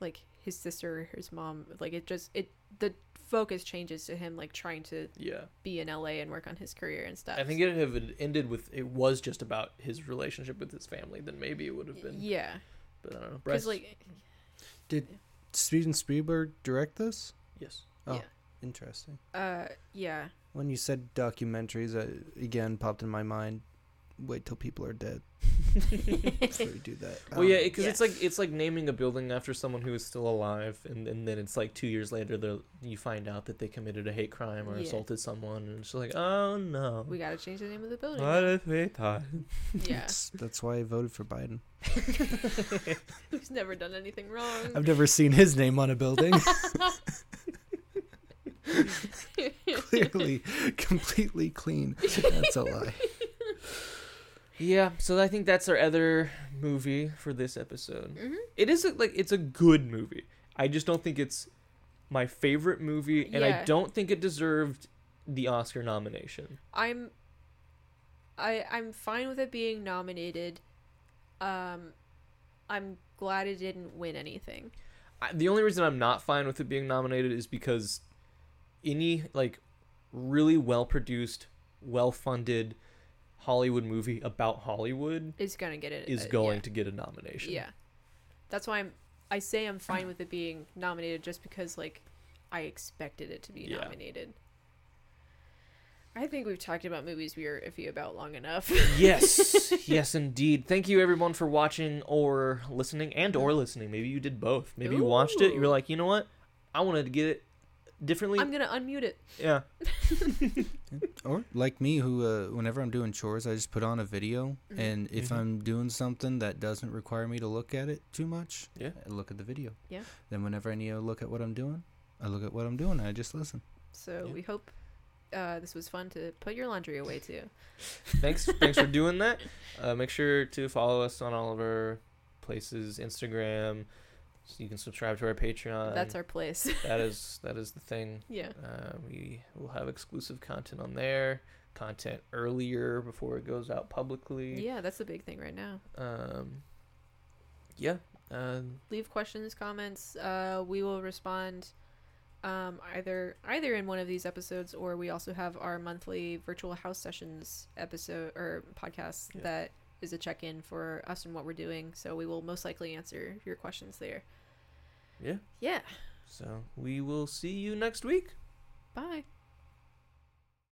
like his sister or his mom like it just it the focus changes to him like trying to yeah. be in LA and work on his career and stuff I think it if it ended with it was just about his relationship with his family, then maybe it would have been. yeah But I don't know. Bryce, because like Did Steven Spielberg direct this? yes. Oh, Yeah. interesting. uh yeah When you said documentaries, uh, again popped in my mind. Wait till people are dead before you do that. Well, yeah, Um, because yeah. it's like it's like naming a building after someone who is still alive, and, and then it's like two years later, you find out that they committed a hate crime or Yeah. assaulted someone, and it's like, oh no, we gotta change the name of the building what if we thought? yeah that's, that's why I voted for Biden. who's never done anything wrong I've never seen his name on a building. Clearly, completely clean. That's a lie. Yeah, so I think that's our other movie for this episode. Mhm. It is a, like it's a good movie. I just don't think it's my favorite movie, and I don't think it deserved the Oscar nomination. I'm I I'm fine with it being nominated. Um I'm glad it didn't win anything. I, the only reason I'm not fine with it being nominated is because any like really well produced, well funded Hollywood movie about Hollywood is gonna get it. is uh, going yeah. to get a nomination. Yeah. That's why I'm I say I'm fine with it being nominated just because like I expected it to be Yeah. nominated. I think we've talked about movies we are iffy about long enough. yes, yes, indeed. Thank you, everyone, for watching or listening, and or listening. Maybe you did both. Maybe you watched it. You were like, you know what? I wanted to get it differently. I'm gonna unmute it. yeah, Or like me, who uh, whenever I'm doing chores, I just put on a video, Mhm. and if Mhm. I'm doing something that doesn't require me to look at it too much, Yeah. I look at the video. Yeah. Then whenever I need to look at what I'm doing, I look at what I'm doing, and I just listen. So Yeah. we hope uh, this was fun to put your laundry away too. thanks, thanks for doing that. Uh, make sure to follow us on all of our places, Instagram. So you can subscribe to our Patreon. That's our place. that is that is the thing. yeah. Uh, we will have exclusive content on there. Content earlier before it goes out publicly. Yeah, that's the big thing right now. Um. Yeah. Uh, leave questions, comments. Uh, we will respond um, either either in one of these episodes or we also have our monthly virtual house sessions episode or podcast Yeah. that is a check-in for us and what we're doing. So we will most likely answer your questions there. Yeah. Yeah. So we will see you next week. Bye.